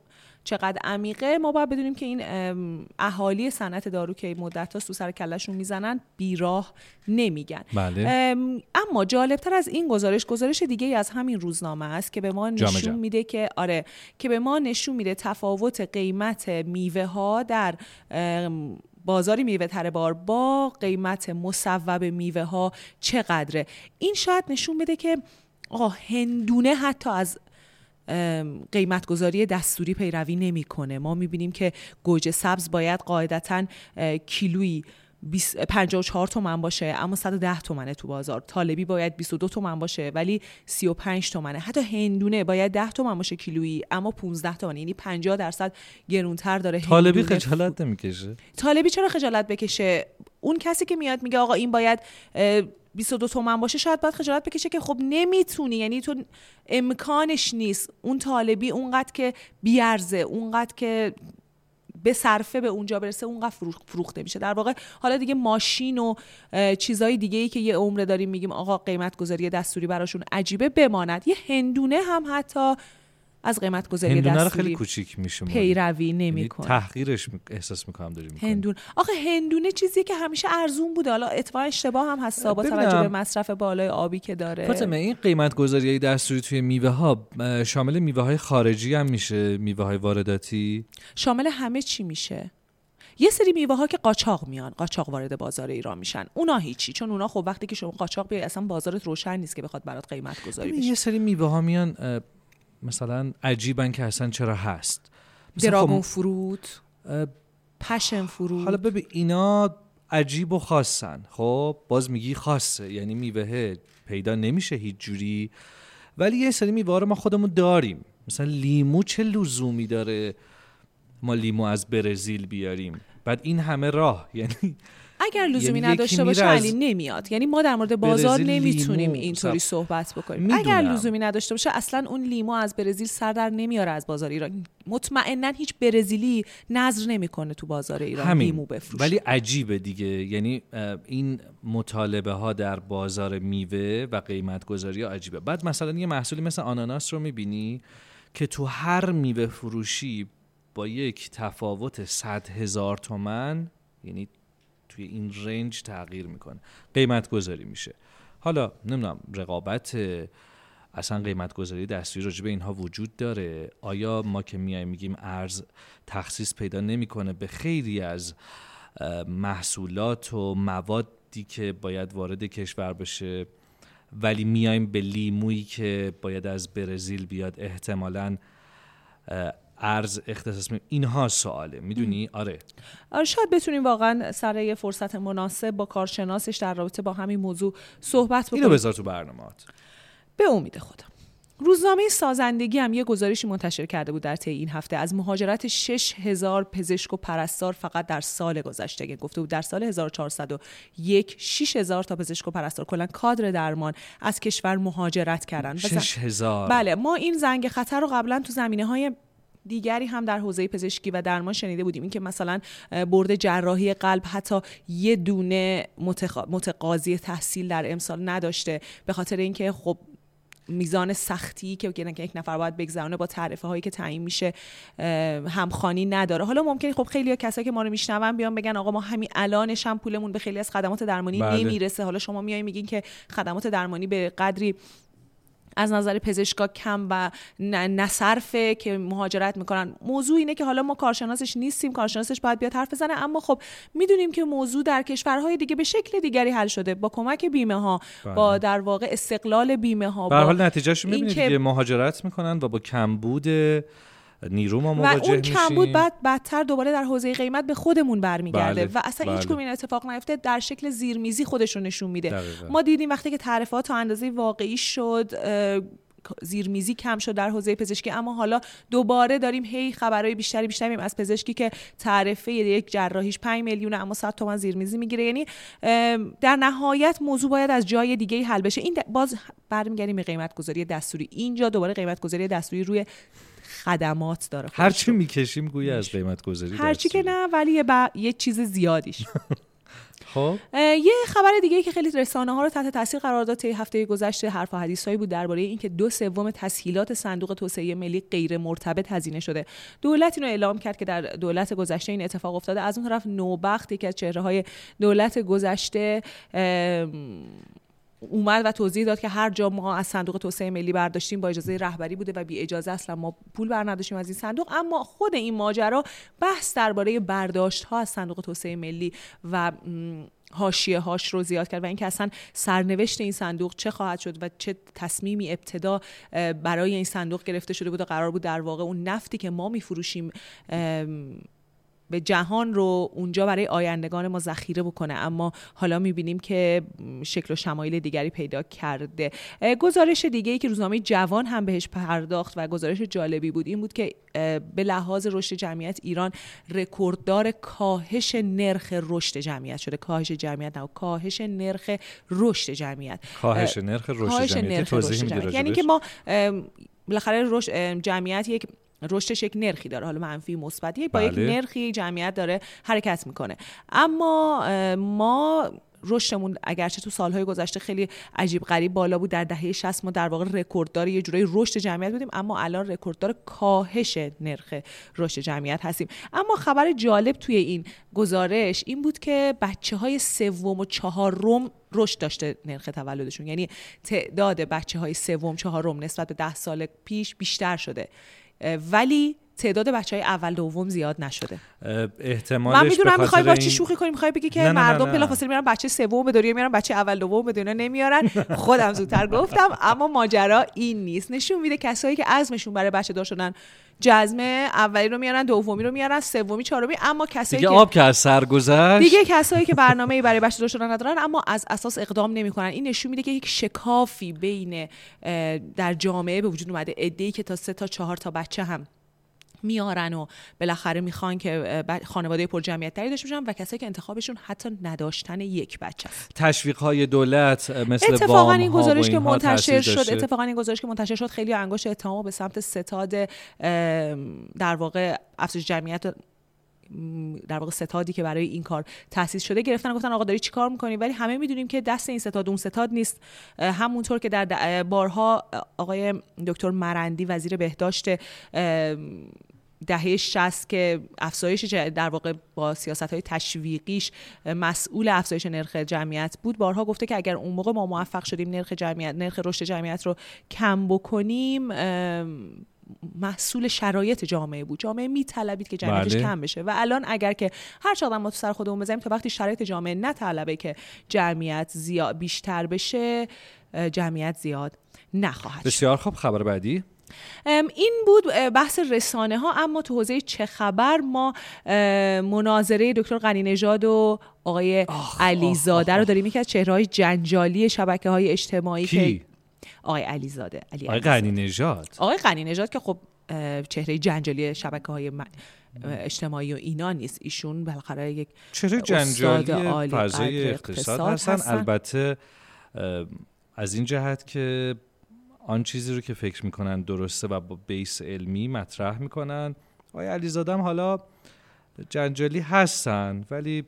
چقدر عمیقه ما باید بدونیم که این اهالی صنعت دارو که مدت سو سر کلشون می‌زنن بیراه نمیگن. بله. اما جالبتر از این گزارش گزارش دیگه از همین روزنامه است که به ما نشون میده که آره که به ما نشون میده تفاوت قیمت میوه ها در بازاری میوه تره بار با قیمت مصوب میوه ها چقدره. این شاید نشون بده که آه هندونه حتی از قیمت گذاری دستوری پیروی نمی‌کنه. ما می‌بینیم که گوجه سبز باید قاعدتا کیلویی 54 تومن باشه اما 110 تومنه تو بازار. طالبی باید 22 تومن باشه ولی 35 تومنه. حتی هندونه باید 10 تومن باشه کیلویی اما 15 تومن یعنی 50 درصد گرونتر داره طالبی خجالت نمی‌کشه؟ طالبی چرا خجالت بکشه؟ اون کسی که میاد میگه آقا این باید 22 تومن باشه شاید باید خجالت بکشه که خب نمی‌تونی. یعنی تو امکانش نیست. اون طالبی اونقدر که بیارزه اونقدر که به صرفه به اونجا برسه اونقدر فروخته میشه. در واقع حالا دیگه ماشین و چیزهای دیگه ای که یه عمره داریم میگیم آقا قیمت گذاری دستوری براشون عجیبه بماند. یه هندونه هم حتی از قیمت گذاری دستوری خیلی کوچیک میشه پیروی یعنی نمی‌کنه تحقیرش احساس می‌کنم داریم هندون. آخه هندونه چیزی که همیشه ارزون بوده. حالا اتفاقا اشتباه هم هست. با توجه به مصرف بالای آبی که داره. فاطمه این قیمت گذاری دستوری توی میوه ها شامل میوه های خارجی هم میشه میوه های وارداتی؟ شامل همه چی میشه. یه سری میوه ها که قاچاق میان قاچاق وارد بازار ایران میشن. اونا هیچی چون اونا خب وقتی که شما قاچاق بیای اصلا بازارت روشن نیست که بخواد برات قیمت گذاری بشه. یه سری میوه ها میان مثلا عجیبن که اصلا چرا هست. دراگون خب فروت پشن فروت حالا ببین اینا عجیب و خاصن. خب باز میگی خاصه یعنی میوه پیدا نمیشه هیچ جوری. ولی یه سری میوه رو ما خودمون داریم. مثلا لیمو چه لزومی داره ما لیمو از برزیل بیاریم؟ بعد این همه راه یعنی اگر لزومی یعنی نداشته باشه علی نمیاد. یعنی ما در مورد بازار نمی‌تونیم اینطوری صحبت بکنیم. اگر لزومی نداشته باشه اصلا اون لیمو از برزیل سر در نمیاره از بازار ایران. مطمئنا هیچ برزیلی نظر نمی‌کنه تو بازار ایران همین. لیمو بفروشه. ولی عجیبه دیگه. یعنی این مطالبه ها در بازار میوه و قیمت گذاری ها عجیبه. بعد مثلا یه محصولی مثل آناناس رو می‌بینی که تو هر میوه فروشی با یک تفاوت 100 هزار تومن یعنی توی این رنج تغییر می‌کنه. قیمت گذاری میشه. حالا نمی‌دونم رقابت اصلا قیمت گذاری دستوری راجع به اینها وجود داره؟ آیا ما که میایم میگیم ارز تخصیص پیدا نمی‌کنه به خیلی از محصولات و موادی که باید وارد کشور بشه؟ ولی میایم به لیمویی که باید از برزیل بیاد احتمالا ارز اختصاص می اینها سواله. می‌دونی؟ آره. آره شاید بتونیم واقعا سر یه فرصت مناسب با کارشناسش در رابطه با همین موضوع صحبت بکنیم. اینو بذار تو برنامهات. به امید خودم روزنامه سازندگی هم یه گزارشی منتشر کرده بود در طی این هفته. از مهاجرت 6000 پزشک و پرستار فقط در سال گذشته. که گفته بود در سال 1401 6000 تا پزشک و پرستار کلا کادر درمان از کشور مهاجرت کردن 6000 بله ما این زنگ خطر رو قبلا تو زمینه های دیگری هم در حوزه پزشکی و درمان شنیده بودیم. اینکه مثلا برد جراحی قلب حتی یه دونه متقاضی تحصیل در امسال نداشته. به خاطر اینکه خب میزان سختی که یک نفر باید بگذرونه با تعرفه هایی که تعیین میشه همخانی نداره. حالا ممکنه خب خیلی کسایی که ما رو میشنون بیان بگن آقا ما همین الانش هم پولمون به خیلی از خدمات درمانی بله. نمی‌رسه. حالا شما میای میگین که خدمات درمانی به قدری از نظر پزشکا کم و نصرفه که مهاجرت می‌کنن. موضوع اینه که حالا ما کارشناسش نیستیم کارشناسش باید بیاد حرف بزنه اما خب می‌دونیم که موضوع در کشورهای دیگه به شکل دیگری حل شده. با کمک بیمه ها بله. با در واقع استقلال بیمه ها به حال نتیجهش می‌بینید که مهاجرت می‌کنن و با کمبود نیرو ما مواجه و اون کم بود بعد بدتر دوباره در حوزه قیمت به خودمون برمیگرده بله. و اصلا بله. هیچ این اتفاق نیفته در شکل زیرمیزی خودش رو نشون میده. ما دیدیم وقتی که تعرفات تا اندازه واقعی شد زیرمیزی کم شد در حوزه پزشکی اما حالا دوباره داریم هی خبرهای بیشتری بیشتری از پزشکی که تعرفه یک جراحیش 5 میلیون اما 100 تومن زیرمیزی می‌گیره. یعنی در نهایت موضوع باید از جای دیگه حل بشه. این باز برمیگردیم به قیمت گذاری دستوری. اینجا دوباره قیمت گذاری دستوری روی خدمات داره هرچی می‌کشیم گویا از قیمت گذاری هرچی که نه ولی یه, یه چیز زیادیش. [LAUGHS] خب. یه خبر دیگه که خیلی رسانه ها رو تحت تاثیر قرار داد طی هفته گذشته حرف و حدیث هایی بود درباره اینکه دو سوم تسهیلات صندوق توسعه ملی غیر مرتبط هزینه شده. دولت اینو اعلام کرد که در دولت گذشته این اتفاق افتاده. از اون طرف نوبخت یکی از چهره های دولت گذشته اومد و توضیح داد که هر جا ما از صندوق توسعه ملی برداشتیم با اجازه رهبری بوده و بی اجازه اصلا ما پول برنداشتیم از این صندوق. اما خود این ماجرا بحث درباره برداشت ها از صندوق توسعه ملی و حاشیه هاش رو زیاد کرد و اینکه اصلا سرنوشت این صندوق چه خواهد شد و چه تصمیمی ابتدا برای این صندوق گرفته شده بود و قرار بود در واقع اون نفتی که ما میفروشیم به جهان رو اونجا برای آیندگان ما ذخیره بکنه. اما حالا می‌بینیم که شکل و شمایل دیگری پیدا کرده. گزارش دیگه ای که روزنامه جوان هم بهش پرداخت و گزارش جالبی بود این بود که به لحاظ رشد جمعیت ایران رکورددار کاهش نرخ رشد جمعیت شده. کاهش جمعیت نه کاهش نرخ رشد جمعیت. کاهش نرخ رشد جمعیت. یعنی که ما بالاخره جمعیت یک رشدش یک نرخی داره حالا منفی مثبتی با یک بله. نرخی جمعیت داره حرکت می‌کنه. اما ما رشدمون اگرچه تو سالهای گذشته خیلی عجیب غریب بالا بود در دهه 60 ما در واقع رکورددار یه جورایی رشد جمعیت بودیم اما الان رکورددار کاهش نرخ رشد جمعیت هستیم. اما خبر جالب توی این گزارش این بود که بچه های سوم و چهارم رشد داشته نرخ تولدشون. یعنی تعداد بچه های سوم چهارم نسبت به ده سال پیش بیشتر شده. ولی تعداد بچه های اول دوم زیاد نشده. احتمالش من می‌دونم می‌خوای با چی شوخی کنی می‌خوای بگی که مردم بلافاصله میرن بچه سوم به دنیا میارن بچه اول دوم به دنیا نمیارن. خودم زودتر گفتم اما ماجرا این نیست. نشون میده کسایی که عزمشون برای بچه دار شدن جزمه اولی رو میارن دومی رو میارن سومی چهارمی اما کسایی دیگه که آب که از سر گذشت. دیگه کسایی که برنامه‌ای برای بچه دار شدن ندارن اما از اساس اقدام نمی‌کنن. این نشون میده که یک شکافی بین در جامعه به وجود اومده. ای که تا سه تا چهار تا بچه هم میارن و بالاخره می‌خوان که خانواده پر جمعیت تری داشته باشن و کسایی که انتخابشون حتی نداشتن یک بچه است. تشویق های دولت مثل اتفاقا این گزارش که منتشر شد اتفاقا این گزارش که منتشر شد خیلی انگشت اتهام به سمت ستاد در واقع افزایش جمعیت در واقع ستادی که برای این کار تاسیس شده گرفتن گفتن آقا داری چیکار می‌کنی؟ ولی همه می‌دونیم که دست این ستاد اون ستاد نیست. همونطور که در بارها آقای دکتر مرندی وزیر بهداشت دهه 60 که افزایش در واقع با سیاست های تشویقیش مسئول افزایش نرخ جمعیت بود. بارها گفته که اگر اون موقع ما موفق شدیم نرخ جمعیت نرخ رشد جمعیت رو کم بکنیم محصول شرایط جامعه بود. جامعه میطلبید که جمعیتش بله. کم بشه. و الان اگر که هر چقدر ما تو سر خودمون بزنیم تا وقتی شرایط جامعه نطلبه که جمعیت زیاد بیشتر بشه جمعیت زیاد نخواهد بسیار خوب. خبر بعدی؟ این بود بحث رسانه ها اما تو حوزه چه خبر ما مناظره دکتر غنی نژاد و آقای علیزاده رو داریم. یکی از چهره جنجالی شبکه های اجتماعی که آقای علیزاده علی آقای غنی نژاد آقای غنی نژاد که خب چهره جنجالی شبکه های اجتماعی و اینا نیست. ایشون بالاخره یک چهره جنجالی فضای اقتصاد, هستن. هستن. البته از این جهت که آن چیزی رو که فکر می‌کنن درسته و با بیس علمی مطرح می‌کنن. آقای علیزاده حالا جنجالی هستن ولی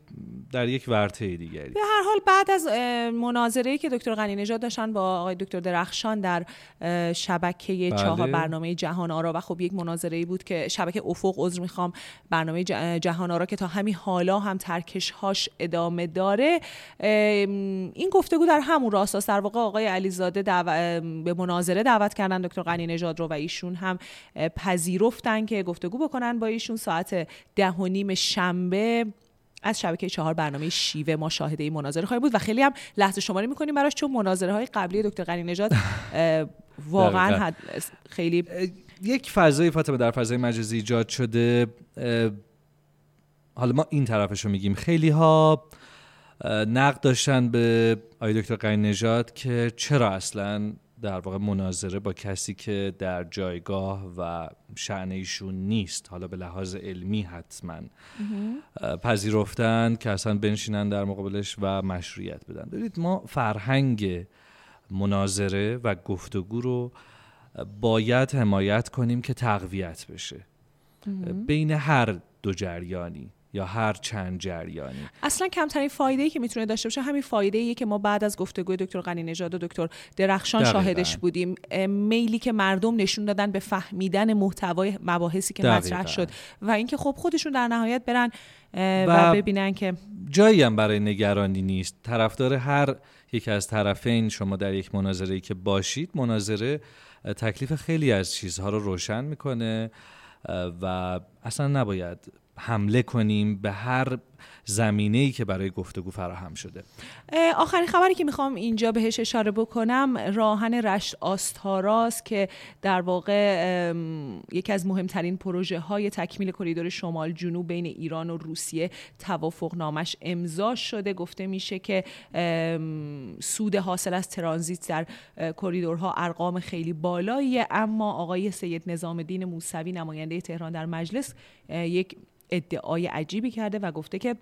در یک ورطه دیگری. به هر حال بعد از مناظره که دکتر غنی نژاد داشتن با آقای دکتر درخشان در شبکه بله. چهار برنامه جهان آرا و خب یک مناظره بود که شبکه افق عذر می‌خوام برنامه جهان آرا که تا همین حالا هم ترکش هاش ادامه داره. این گفتگو در همون راست در واقع آقای علیزاده به مناظره دعوت کردن دکتر غنی نژاد رو و ایشون هم پذیرفتن که گفتگو بکنن با ایشون. ساعت ده نیم شنبه از شبکه چهار برنامه شیوه ما شاهده این مناظره خواهیم بود و خیلی هم لحظه شماری می‌کنیم براش چون مناظره های قبلی دکتر غنی نژاد واقعا خیلی یک فضای فاطمه در فضای مجازی ایجاد شده. حالا ما این طرفش رو میگیم. خیلی ها نقد داشتن به آقای دکتر غنی نژاد که چرا اصلا در واقع مناظره با کسی که در جایگاه و شعن ایشون نیست. حالا به لحاظ علمی حتما. پذیرفتن که اصلا بنشینن در مقابلش و مشروعیت بدن. ببینید ما فرهنگ مناظره و گفتگو رو باید حمایت کنیم که تقویت بشه. بین هر دو جریانی. یا هر چند جریانی اصلا کمترین فایده ای که می‌تونه داشته باشه همین فایده ایه که ما بعد از گفتگوی دکتر غنی نژاد و دکتر درخشان دقیقاً. شاهدش بودیم میلی که مردم نشون دادن به فهمیدن محتوای مباحثی که دقیقاً. مطرح شد و اینکه خب خودشون در نهایت برن و و ببینن که جایی هم برای نگرانی نیست طرفدار هر یک از طرفین شما در یک مناظره که باشید مناظره تکلیف خیلی از چیزها رو روشن می‌کنه و اصلا نباید حمله کنیم به هر زمینه ای که برای گفتگو فراهم شده. آخرین خبری که می‌خوام اینجا بهش اشاره بکنم راهن رشت آستاراست که در واقع یکی از مهمترین پروژه های تکمیل کریدور شمال جنوب بین ایران و روسیه توافق نامش امضا شده. گفته میشه که سود حاصل از ترانزیت در کریدورها ارقام خیلی بالاییه. اما آقای سید نظام الدین موسوی نماینده تهران در مجلس یک ادعای عجیبی کرده و گفته که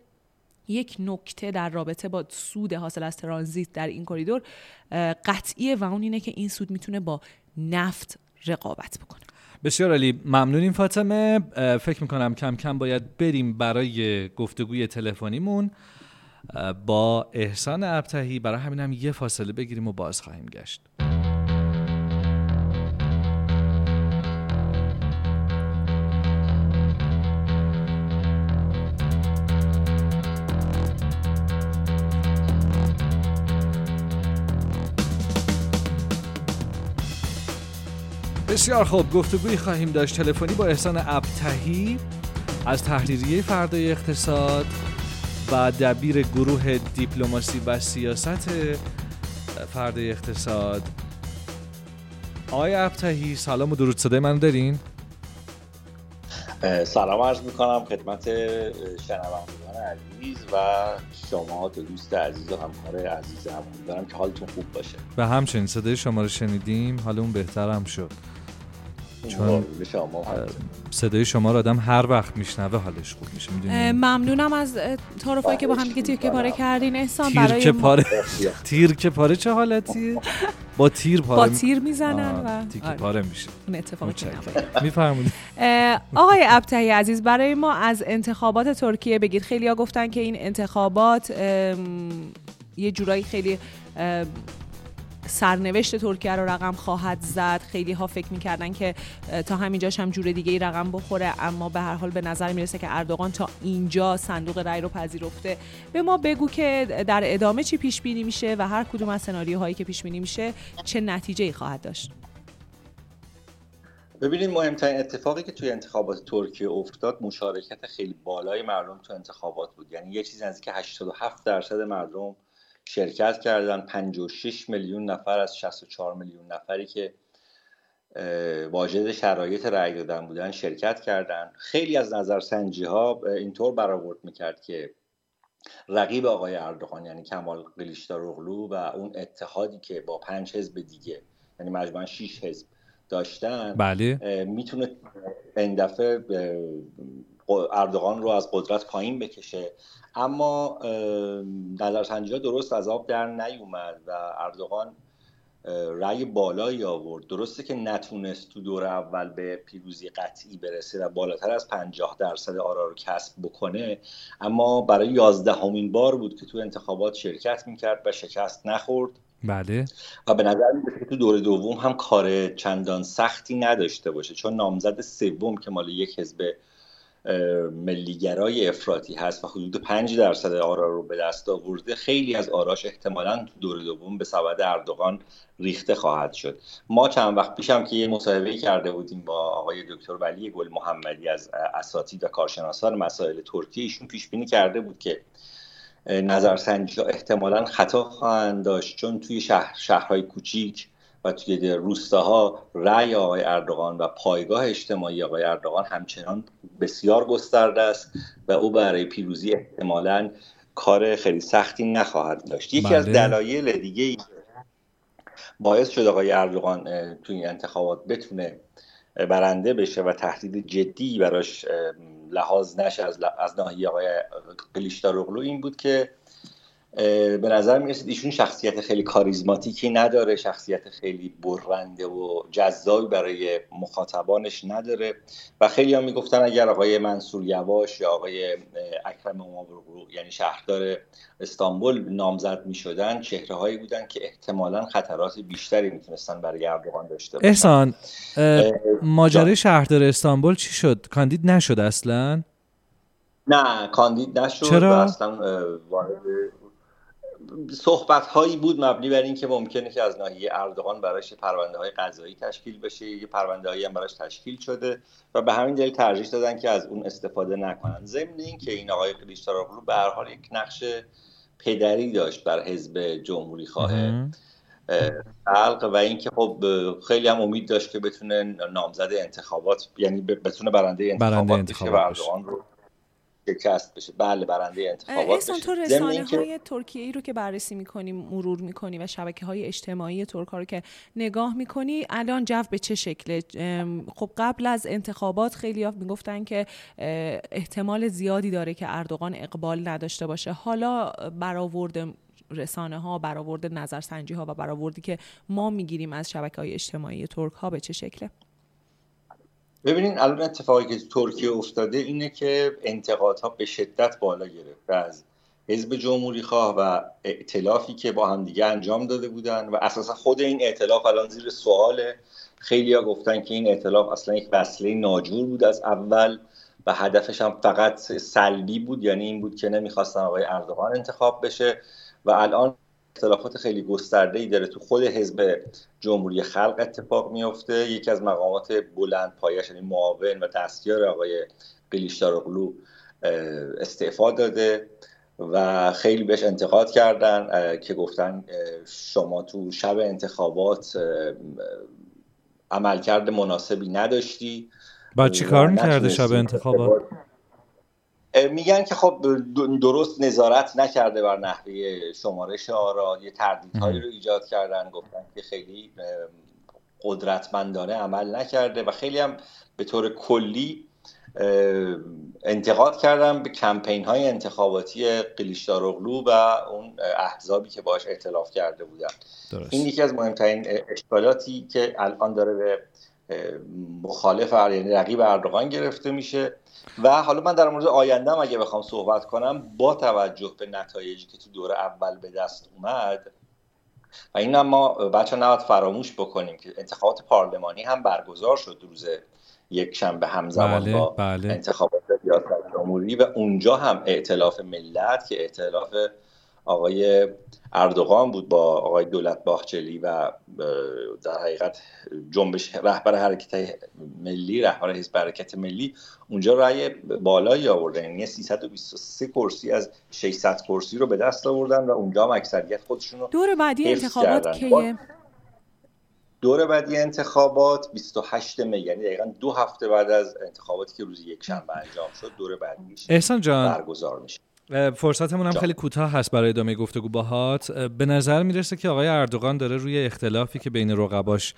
یک نکته در رابطه با سود حاصل از ترانزیت در این کریدور قطعیه و اون اینه که این سود می‌تونه با نفت رقابت بکنه. بسیار عالی. ممنونیم فاطمه. فکر می‌کنم کم کم باید بریم برای گفتگوی تلفنیمون با احسان ابتهی. برای همینم یه فاصله بگیریم و باز خواهیم گشت. بسیار خوب. گفتگوی خواهیم داشت. تلفنی با احسان ابتهی از تحریریه فردای اقتصاد و دبیر گروه دیپلماسی و سیاست فردای اقتصاد. آقای ابتهی سلام و درود صدای من دارین؟ سلام عرض می‌کنم خدمت شنوندگان عزیز و شما دو دوست عزیز و همکار عزیزم امیدوارم که حالتون خوب باشه. و همچنین صدای شما رو شنیدیم. حالمون بهتر هم شد. چون- شما صدای شما رو آدم هر وقت میشنوه حالش خوب میشه اه، می‌دونید ممنونم از تعارفایی که با هم دیگه تیکه پاره کردین. احسان تیر برای که پاره تیر که پاره چه حالتیه با تیر پاره با تیر می‌زنن و تیکه آره، پاره میشه. اون. [LAUGHS] میفرمودید اه، آقای ابتهی عزیز برای ما از انتخابات ترکیه بگید. خیلی ها گفتن که این انتخابات یه جورایی خیلی سرنوشت ترکیه رو رقم خواهد زد. خیلی ها فکر می‌کردن که تا همینجاش هم جور دیگه ای رقم بخوره اما به هر حال به نظر می‌رسه که اردوغان تا اینجا صندوق رأی رو پذیرفته. به ما بگو که در ادامه چی پیش بینی میشه و هر کدوم از سناریوهایی که پیش بینی میشه چه نتیجه ای خواهد داشت؟ ببینید مهمترین اتفاقی که توی انتخابات ترکیه افتاد مشارکت خیلی بالای مردم تو انتخابات بود. یعنی یه چیزی نزدیک 87 درصد مردم شرکت کردن 56 میلیون نفر از 64 میلیون نفری که واجد شرایط رأی دادن بودن شرکت کردن. خیلی از نظرسنجی ها اینطور برآورد می‌کرد که رقیب آقای اردوغان یعنی کمال قلیشداروغلو و اون اتحادی که با پنج حزب دیگه یعنی مجموعا 6 حزب داشتن بله. می‌تونه این دفعه اردوغان رو از قدرت پایین بکشه. اما نظرسنجی ها درست از آب در نیومد و اردوغان رأی بالایی آورد. درسته که نتونست تو دور اول به پیروزی قطعی برسه و بالاتر از 50 درصد آرا رو کسب بکنه اما برای یازدهمین بار بود که تو انتخابات شرکت می‌کرد و شکست نخورد. بله. و به نظر میاد که تو دور دوم هم کار چندان سختی نداشته باشه چون نامزد سوم که مال یک حزب ملیگرای افراطی هست و حدود 5 درصد آرا رو به دست آورده خیلی از آراش احتمالا تو دور دوم به سبد اردوغان ریخته خواهد شد. ما چند وقت پیش هم که یه مصاحبه کرده بودیم با آقای دکتر ولی گل محمدی از اساتید و کارشناسان مسائل ترکیه ایشون پیش بینی کرده بود که نظرسنجی احتمالا خطا خواهند داشت چون توی شهر شهرهای کوچیک و توی روستاها رأی آقای اردوغان و پایگاه اجتماعی آقای اردوغان همچنان بسیار گسترده است و او برای پیروزی احتمالا کار خیلی سختی نخواهد داشت یکی از بله. دلایل دیگه باعث شد آقای اردوغان توی این انتخابات بتونه برنده بشه و تهدید جدی براش لحاظ نشه از, از ناحیه آقای قلیشداروغلو این بود که به نظر می‌رسید ایشون شخصیت خیلی کاریزماتیکی نداره شخصیت خیلی برنده و جذابی برای مخاطبانش نداره. و خیلی هم می‌گفتن اگر آقای منصور یواش یا آقای اکرم امامرغو یعنی شهردار استانبول نامزد می‌شدن چهره هایی بودن که احتمالا خطرات بیشتری می‌تونستن برای اردوغان داشته باشن. احسان ماجرای شهردار استانبول چی شد؟ کاندید نشد اصلا؟ نه کاندید نشد چرا؟ اصلا وارد صحبت هایی بود مبنی بر اینکه ممکنه که از ناحیه اردوغان براش پرونده های قضایی تشکیل بشه. یه پرونده هایی هم براش تشکیل شده و به همین دلیل ترجیح دادن که از اون استفاده نکنن. ضمن اینکه این آقای کلیچدارoglu به هر حال یک نقش پدری داشت بر حزب جمهوری خواه خلق و اینکه خب خیلی هم امید داشت که بتونه نامزد انتخابات یعنی بتونه برنده انتخابات, برنده بشه و اردوغان رو شکست بشه. بله برنده انتخابات احسان تو رسانه های ترکیه ای رو که بررسی می‌کنی مرور می‌کنی و شبکه های اجتماعی ترک ها رو که نگاه می‌کنی الان جو به چه شکله؟ خب قبل از انتخابات خیلی ها می‌گفتن که احتمال زیادی داره که اردوغان اقبال نداشته باشه. حالا برآورد رسانه ها برآورد نظرسنجی ها و برآوردی که ما می‌گیریم از شبکه های اجتماعی ترک ها به چه شکله؟ ببینین الان اتفاقی که ترکیه افتاده اینه که انتقادها به شدت بالا گرفته از حزب جمهوری خواه و ائتلافی که با همدیگه انجام داده بودن و اساسا خود این ائتلاف الان زیر سواله. خیلی ها گفتن که این ائتلاف اصلا یک وصله ناجور بود از اول و هدفش هم فقط سلبی بود یعنی این بود که نمی‌خواستن آقای اردوغان انتخاب بشه و الان اختلافات خیلی گسترده ای داره. تو خود حزب جمهوری خلق اتفاق میفته یکی از مقامات بلند پایش یعنی معاون و دستیار آقای قلیشداروغلو استعفا داده و خیلی بهش انتقاد کردن که گفتن شما تو شب انتخابات عملکرد مناسبی نداشتی. با چی کار می‌کرده شب انتخابات؟ میگن که خب درست نظارت نکرده بر نحوه شمارش آرا یه تردیدهایی رو ایجاد کردن. گفتن که خیلی قدرتمندانه عمل نکرده و خیلی هم به طور کلی انتقاد کردن به کمپین های انتخاباتی قلیشداروغلو و اون احزابی که باش اعتلاف کرده بودن. درست. این یکی از مهمترین اشکالاتی که الان داره به مخالف یعنی رقیب اردوغان گرفته میشه و حالا من در مورد آیندهم اگه بخوام صحبت کنم با توجه به نتایجی که تو دور اول به دست اومد و این هم ما بچه نباید فراموش بکنیم که انتخابات پارلمانی هم برگزار شد روز یک شنبه همزمان بله، با بله. انتخابات ریاست جمهوری و اونجا هم ائتلاف ملت که ائتلاف آقای اردوغان بود با آقای دولت باخچلی و در حقیقت جنبش رهبر حرکت ملی رهبر حزب حرکت ملی اونجا رأی بالایی آوردن یعنی 323 کرسی از 600 کرسی رو به دست آوردن و اونجا هم اکثریت خودشون رو دور بعدی انتخابات کیه؟ دور بعدی انتخابات 28 می یعنی دقیقا دو هفته بعد از انتخاباتی که روز یک شنبه انجام شد دور بعدیش احسان جان. برگزار میشه. فرصتمون هم خیلی کوتاه هست برای ادامه گفتگو باهات به نظر می‌رسه که آقای اردوغان داره روی اختلافی که بین رقباش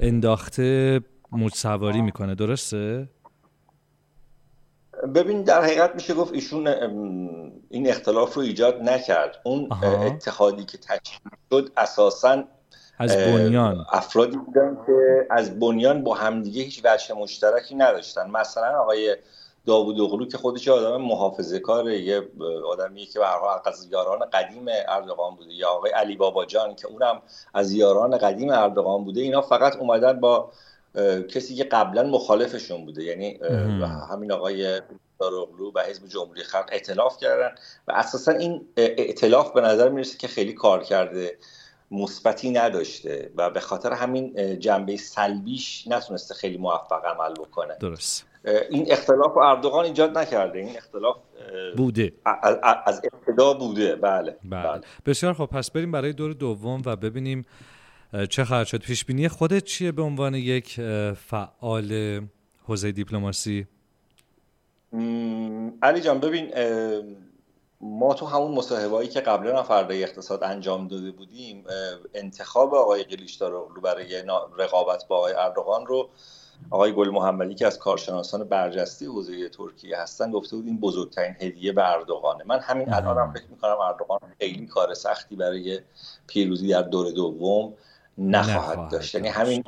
انداخته موج سواری می‌کنه. درسته؟ ببین در حقیقت میشه گفت ایشون این اختلاف رو ایجاد نکرد. اون آها. اتحادی که تشکیل شد اساسا از بنیان. افرادی بودن که از بنیان با همدیگه هیچ وجه مشترکی نداشتن. مثلا آقای داوود اغلو که خودش آدم محافظه کاره یه آدمیه که به از یاران قدیم اردوغان بوده. یا آقای علی بابا جان که اونم از یاران قدیم اردوغان بوده. اینا فقط اومدن با کسی که قبلا مخالفشون بوده. یعنی همین آقای داروغلو و حزب جمهوری خلق ائتلاف کردن و اساسا این ائتلاف به نظر می‌رسه که خیلی کار کرده مثبتی نداشته و به خاطر همین جنبه سلبیش نتونسته خیلی موفق عمل بکنه. درست. این اختلاف اردوغان ایجاد نکرده. این اختلاف بوده. از, ابتدا بوده. بله. بله. بله. بسیار خب پس بریم برای دور دوم و ببینیم چه خواهد شد. پیش بینی خودت چیه به عنوان یک فعال حوزه دیپلماسی؟ علی جان ببین ما تو همون مصاحبه‌ای که قبلا فردای اقتصاد انجام داده بودیم انتخاب آقای قلیچداروغلو برای رقابت با آقای اردوغان رو آقای گل محمدی که از کارشناسان برجسته حوزه ترکیه هستن گفته بود این بزرگترین هدیه به اردوغانه. من همین الانم هم فکر می‌کنم اردوغان خیلی کار سختی برای پیروزی در دور دوم نخواهد داشت. یعنی همین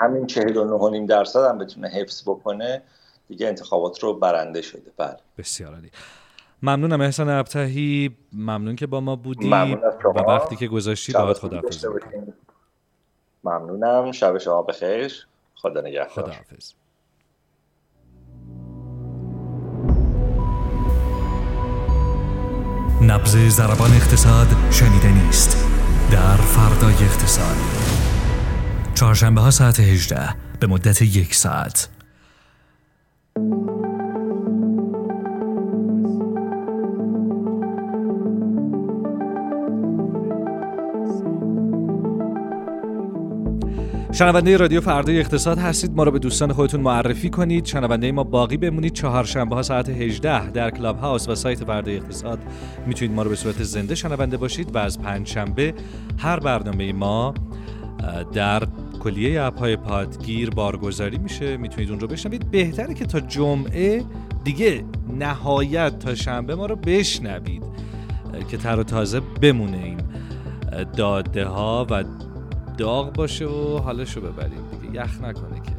همین 49 درصد هم بتونه حفظ بکنه دیگه انتخابات رو برنده شده. بله. بسیار عالی. ممنونم احسان ابتهی. ممنون که با ما بودی و وقتی که گذاشتی باید خداحافظ ممنونم. شب شما بخیر. خدا نگهدار. خداحافظ. نبز زربان اقتصاد شنیده نیست. در فردای اقتصاد. چهارشنبه ها ساعت 18 به مدت یک ساعت. شنونده رادیو فردای اقتصاد هستید. ما رو به دوستان خودتون معرفی کنید. شنونده ما باقی بمونید. چهارشنبه ها ساعت 18 در کلاب هاوس و سایت فردای اقتصاد. می‌تونید ما رو به صورت زنده شنونده باشید و از پنجشنبه هر برنامه ما در کلیه اپ های پادگیر بارگذاری میشه. می‌تونید اون رو بشنوید. بهتره که تا جمعه دیگه نهایت تا شنبه ما رو بشنوید که تر و تازه بمونه این داده ها و داغ باشه و حالش رو ببریم دیگه. یخ نکنه که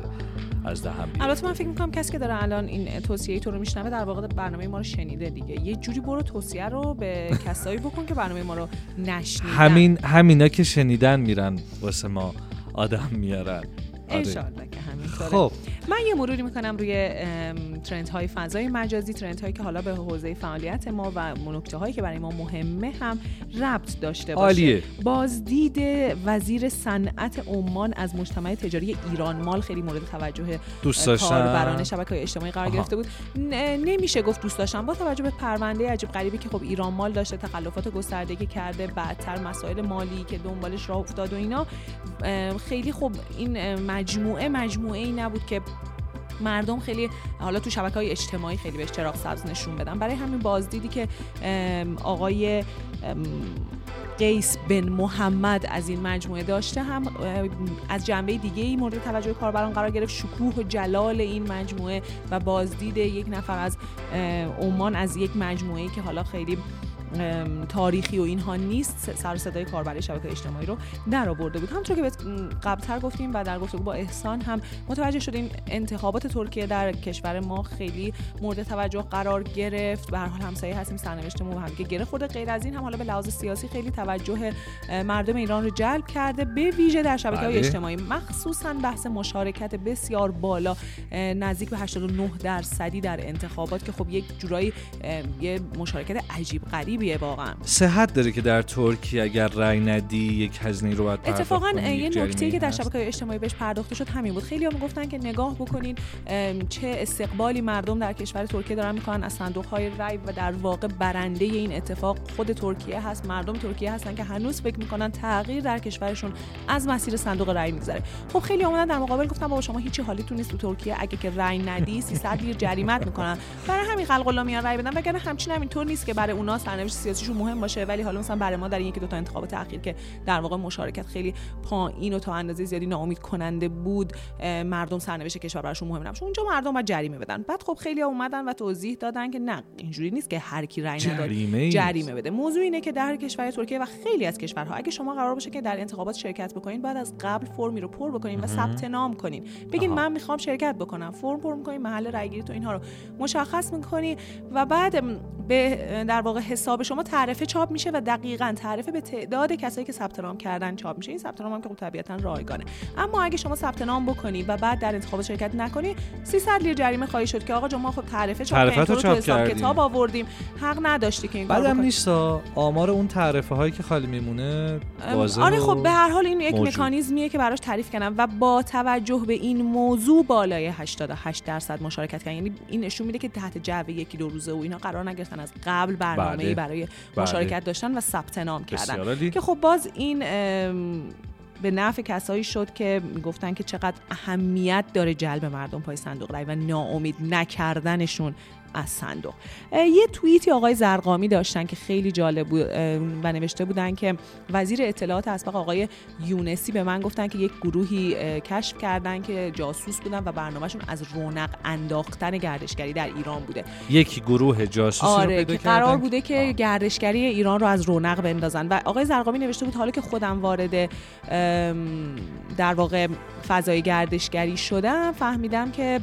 از دهم البته من فکر می‌کنم کسی که داره الان این توصیه تو رو میشنوه در واقع برنامه ما رو شنیده دیگه. یه جوری برو توصیه رو به کسایی بکن که برنامه ما رو نشنیدن. همین همینا که شنیدن میرن واسه ما آدم میارن. آره. که همینطوره. خب. من یه مروری می‌کنم روی ترند های فضای مجازی ترند هایی که حالا به حوزه فعالیت ما و نکته هایی که برای ما مهمه هم ربط داشته باشه. عالیه. بازدید وزیر صنعت عمان از مجتمع تجاری ایران. مال خیلی مورد توجه دوست کاربران شبکه های اجتماعی قرار گرفته بود. نمیشه گفت دوست داشتن. با توجه به پرونده عجیب غریبی که خب ایران مال داشته تخلفات گستردگی کرده بعدتر مسائل مالی که دنبالش راه افتاد و اینا خیلی خب این مجموعه مجموعه ای نبود که مردم خیلی حالا تو شبکه های اجتماعی خیلی بهش چراغ سبز نشون بدن. برای همین بازدیدی که آقای قیس بن محمد از این مجموعه داشته هم از جنبه دیگه ای مورد توجه کاربران قرار گرفت. شکوه و جلال این مجموعه و بازدید یک نفر از عمان از یک مجموعه که حالا خیلی تاریخی و اینها نیست. سر صدای کاربر شبکه اجتماعی رو در آورده بود. همونطور که قبلتر گفتیم و در گفتگو با احسان هم متوجه شدیم انتخابات ترکیه در کشور ما خیلی مورد توجه قرار گرفت. به هر حال همسایه هستیم سرنوشتمون هم که گره خورده. غیر از این هم حالا به لحاظ سیاسی خیلی توجه مردم ایران رو جلب کرده. به ویژه در شبکه های بله. اجتماعی. مخصوصا بحث مشارکت بسیار بالا نزدیک به 89 درصدی در انتخابات که خب یک جورایی یه مشارکت عجیب غریب خوبیه واقعا. صحت داره که در ترکیه اگر رای ندی یک هزینه رو باید اتفاقا یه نکته که در شبکه اجتماعی بهش پرداخته شد همین بود. خیلی هم گفتن که نگاه بکنین چه استقبالی مردم در کشور ترکیه دارن می‌کنن از صندوق های رای و در واقع برنده این اتفاق خود ترکیه هست مردم ترکیه هستن که هنوز فکر می‌کنن تغییر در کشورشون از مسیر صندوق رای میگذره. خب خیلی اومدن در مقابل گفتن بابا شما هیچی حالیتون نیست تو ترکیه اگه که رای ندی 300 لیر جریمت می‌کنن. برای همین خلق میان رای بدن وگرنه همچین همینطور نیست که برای اونا سرنوشت سیاسیشون مهم باشه ولی حالا مثلا برای ما در یکی دو تا انتخابات اخیر که در واقع مشارکت خیلی پایین و تا اندازه زیادی ناامید کننده بود مردم سرنوشت کشور براشون مهم نباشه اونجا مردم باید جریمه بدن. بعد خب خیلی اومدن و توضیح دادن که نه اینجوری نیست که هر کی رأی جریمه, جریمه بده. موضوع اینه که در کشور ترکیه و خیلی از کشورها اگه شما قرار باشه که در انتخابات شرکت بکنین بعد از قبل فرمی رو پر بکنین و ثبت نام کنین. بگین من می‌خوام شرکت بکنم. فرم پر می‌کنین محل رأیگیری تو اینها رو مشخص می‌کنی و بعد به در واقع حساب شما تعرفه چاپ میشه و دقیقا تعرفه به تعداد کسایی که ثبت نام کردن چاپ میشه. این ثبت نام هم که خب طبیعتا رایگانه. اما اگه شما ثبت نام بکنی و بعد در انتخابات شرکت نکنی 300 لیر جریمه خواهی شد که آقا جون ما خب تعرفه چاپ کردیم تو حساب کتاب آوردیم. حق نداشتی که این بعدم نیست آمار اون تعرفه هایی که خالی میمونه آره خب به هر حال این یک مکانیزمیه که براش تعریف کردم و با توجه به این موضوع بالای 88 درصد مشارکت کردن. یعنی این نشون میده که تحت جو یکی دو روزه و اینا قرار نگرفتن از قبل برنامه بله. برای بله. مشارکت داشتن و ثبت نام کردن که خب باز این به نفع کسایی شد که می‌گفتن که چقدر اهمیت داره جلب مردم پای صندوق رای و ناامید نکردنشون از صندوق. یه توییتی آقای زرقامی داشتن که خیلی جالب بود و نوشته بودن که وزیر اطلاعات اسبق آقای یونسی به من گفتن که یک گروهی کشف کردن که جاسوس بودن و برنامهشون از رونق انداختن گردشگری در ایران بوده. یک گروه جاسوسی آره که قرار بوده که آه. گردشگری ایران رو از رونق بندازن. و آقای زرقامی نوشته بود حالا که خودم وارد در واقع فضای گردشگری شدم فهمیدم که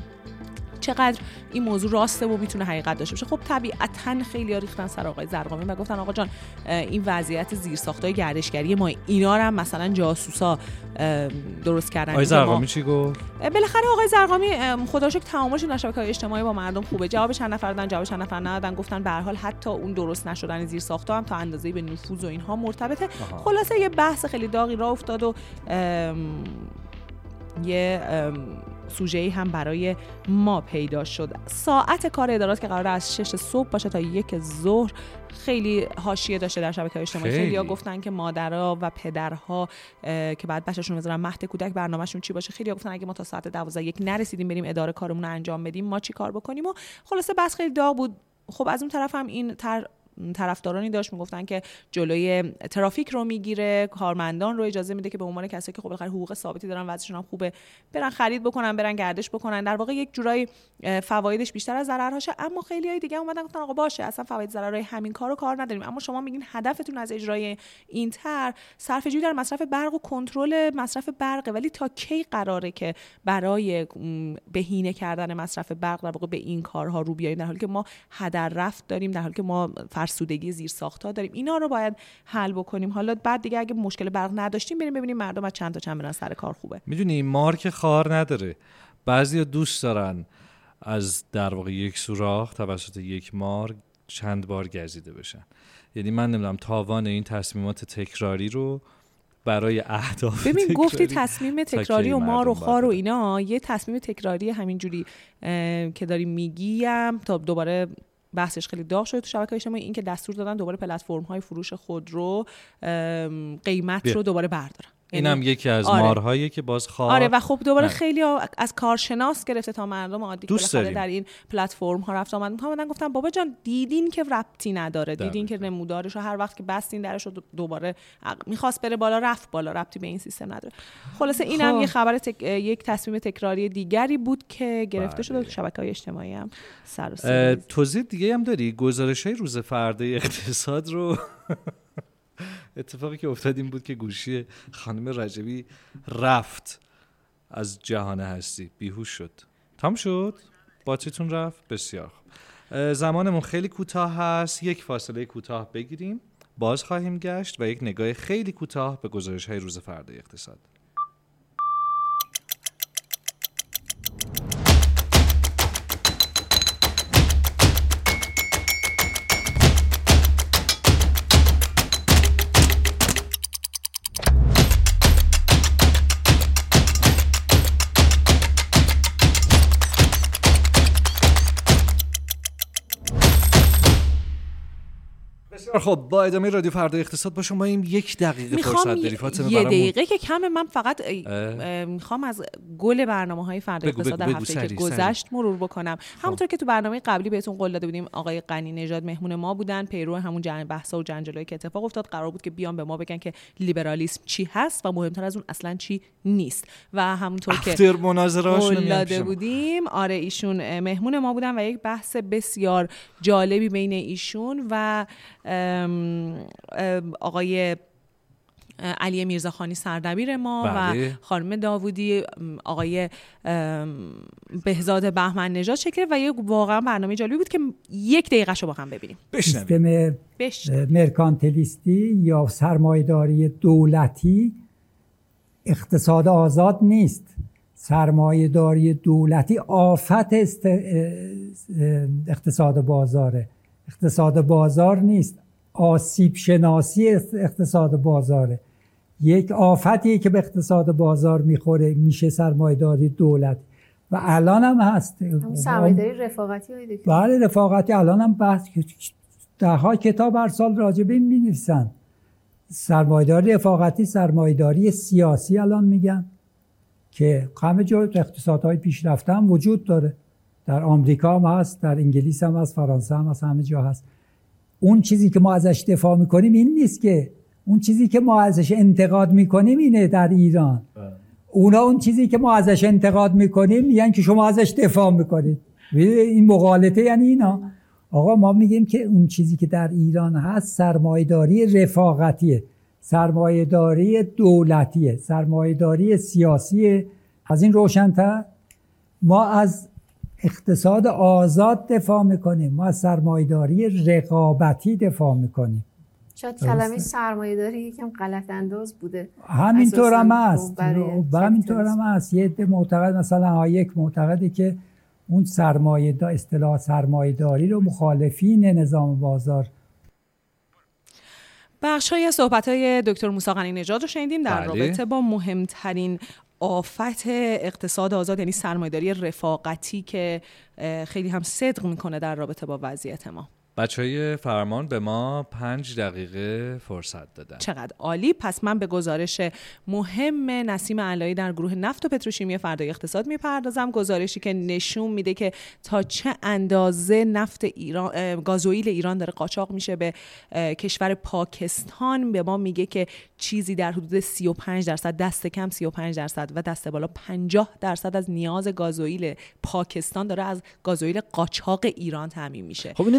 چقدر این موضوع راسته و می‌تونه حقیقت داشته باشه. خب طبیعتا خیلی ریختن سر آقای زرقامی و گفتن آقا جان این وضعیت زیرساختای گردشگری ما اینا رو هم مثلا جاسوسا درست کردن. آقای زرقامی چی گفت؟ بالاخره آقای زرقامی خدا شکر تعاملش در شبکه‌های اجتماعی با مردم خوبه. جواب چند نفر دادن جواب چند نفر ندادن. گفتن به هر حال حتی اون درست نشدن زیرساختا هم تا اندازه‌ای به نفوذ و اینها مرتبطه. خلاصه یه بحث خیلی داغی راه افتاد و یه سوژه هم برای ما پیدا شد. ساعت کار ادارات که قرار از 6 صبح باشه تا یک ظهر. خیلی حاشیه داشته در شبکه اجتماعی. خیلی ها گفتن که مادرها و پدرها که بعد بچه‌شون بذارن مهد کودک برنامهشون چی باشه. خیلی ها گفتن اگه ما تا ساعت 12 یک نرسیدیم بریم اداره کارمون رو انجام بدیم ما چی کار بکنیم؟ و خلاصه بس خیلی داغ بود. خب از اون طرف هم این تر طرفدارانی داشت می‌گفتن که جلوی ترافیک رو می‌گیره کارمندان رو اجازه میده که به عنوان کسایی که خب بالاخره حقوق ثابتی دارن وضعشون هم خوبه برن خرید بکنن برن گردش بکنن. در واقع یک جورایی فوایدش بیشتر از ضررهاشه اما خیلی های دیگه اومدن گفتن آقا باشه اصلا فواید ضررهای همین کارو کار نداریم. اما شما میگین هدفتون از اجرای این تر صرفه در مصرف برق و کنترل مصرف برقه ولی تا کی قراره که برای بهینه کردن مصرف برق در واقع به این کارها رو بیاییم؟ در حالی که ما هدر رفت داریم در حالی که ما فرسودگی زیر ساختا داریم. اینا رو باید حل بکنیم. حالا بعد دیگه اگه مشکل برق نداشتیم بریم ببینیم مردم از چند تا چند برن سر کار خوبه. می‌دونی مارک خار نداره. بعضی دوست دارن از در واقع یک سوراخ توسط یک مار چند بار گزیده بشن. یعنی من نمی‌دونم تاوان این تصمیمات تکراری رو برای اهداف ببین گفتی تصمیم تکراری و مار و خار و اینا یه تصمیم تکراری همینجوری که داری میگیم تا دوباره بحثش خیلی داغ شده تو شبکه اجتماعی این که دستور دادن دوباره پلتفرم های فروش خودرو قیمت رو دوباره بردارن. این هم یکی از آره. مارهایی که باز خواه آره و خب دوباره خیلی از کارشناس گرفته تا مردم عادی دوست در این پلتفرم ها رفت آمد. می‌کنم گفتم بابا جان دیدین که ربطی نداره. دیدین که نمودارش هر وقت که بستین درش رو دوباره می‌خواست بره بالا رفت بالا. ربطی به این سیستم نداره. خلاصه این هم خب. یه خبر تک... یک تصمیم تکراری دیگری بود که گرفته بله. شده. تو شبکه های اجتماعی هم سر توضیح دیگه هم داری؟ گزارش های روز فردا اقتصاد رو؟ [LAUGHS] اتفاقی که افتاد این بود که گوشی خانم رجبی رفت از جهان هستی. بیهوش شد. تام شد؟ باتریتون رفت؟ بسیار زمانمون خیلی کوتاه هست. یک فاصله کوتاه بگیریم. باز خواهیم گشت و یک نگاه خیلی کوتاه به گزارش های روز فردا اقتصاد. خب با ادامه رادیو فردا اقتصاد با شما این یک دقیقه فرصت داری فاطمه یه دقیقه که کم من فقط می‌خوام از گل برنامه های فردا اقتصاد در هفته که گذشت مرور بکنم. خب. همونطور که تو برنامه قبلی بهتون قول داده بودیم آقای غنی نژاد مهمون ما بودن. پیرو همون جنگ بحثا و جنجالایی که اتفاق افتاد. قرار بود که بیان به ما بگن که لیبرالیسم چی هست و مهمتر از اون اصلا چی نیست. و همونطور که مناظره بودیم آره ایشون مهمون ما بودن و یک بحث بسیار جالبی بین ایشون و آقای علی میرزاخانی سردبیر ما و بله. خانم داوودی آقای بهزاد بهمن نژاد شکر و یک واقعا برنامه جالبی بود که یک دقیقه شو با هم ببینیم. سیستم مرکانتلیستی یا سرمایداری دولتی اقتصاد آزاد نیست. سرمایهداری دولتی آفت اقتصاد بازاره. اقتصاد بازار نیست. آسیب شناسی اقتصاد بازاره. یک آفتیه که به اقتصاد بازار می‌خوره میشه سرمایداری دولت. و الان هم هست. سرمایداری رفاقتی بله رفاقتی الان هم بحث ده ها کتاب هر سال راجبه می نویسن سرمایداری رفاقتی سرمایداری سیاسی الان میگن که همه جا اقتصادهای پیشرفته هم وجود داره. در آمریکا هم هست در انگلیس هم هست فرانسه هم هست همه جا هست. اون چیزی که ما ازش دفاع می‌کنیم این نیست که اون چیزی که ما ازش انتقاد می‌کنیم اینه در ایران. اونا اون چیزی که ما ازش انتقاد می‌کنیم یعنی که شما ازش دفاع می‌کنید. این مقالطه یعنی اینا. آقا ما میگیم که اون چیزی که در ایران هست سرمایداری رفاقتیه. سرمایهداری دولتیه. سرمایهداری سیاسیه. از این روشنتر. ما از اقتصاد آزاد دفاع می‌کنیم. ما از سرمایداری رقابتی دفاع می‌کنیم. شاید کلمه سرمایه‌داری یکم غلط انداز بوده. همینطور هم هست. همینطور هم هست. یه معتقد مثلا یک معتقدی که اون سرمایه دا اصطلاح سرمایه‌داری رو مخالفین نظام بازار بخش های صحبت های دکتر موسی غنی نژاد رو شنیدیم. در بله. رابطه با مهمترین آفت اقتصاد آزاد یعنی سرمایه‌داری رفاقتی که خیلی هم صدق می‌کنه در رابطه با وضعیت ما. بچه های فرمان به ما پنج دقیقه فرصت دادن. چقدر عالی. پس من به گزارش مهم نسیم علایی در گروه نفت و پتروشیمی فردای اقتصاد می‌پردازم. گزارشی که نشون میده که تا چه اندازه نفت ایران گازوئیل ایران داره قاچاق میشه به کشور پاکستان. به ما میگه که چیزی در حدود 35 درصد دست کم 35 درصد و دست بالا 50 درصد از نیاز گازوئیل پاکستان داره از گازوئیل قاچاق ایران تامین میشه. خب اینو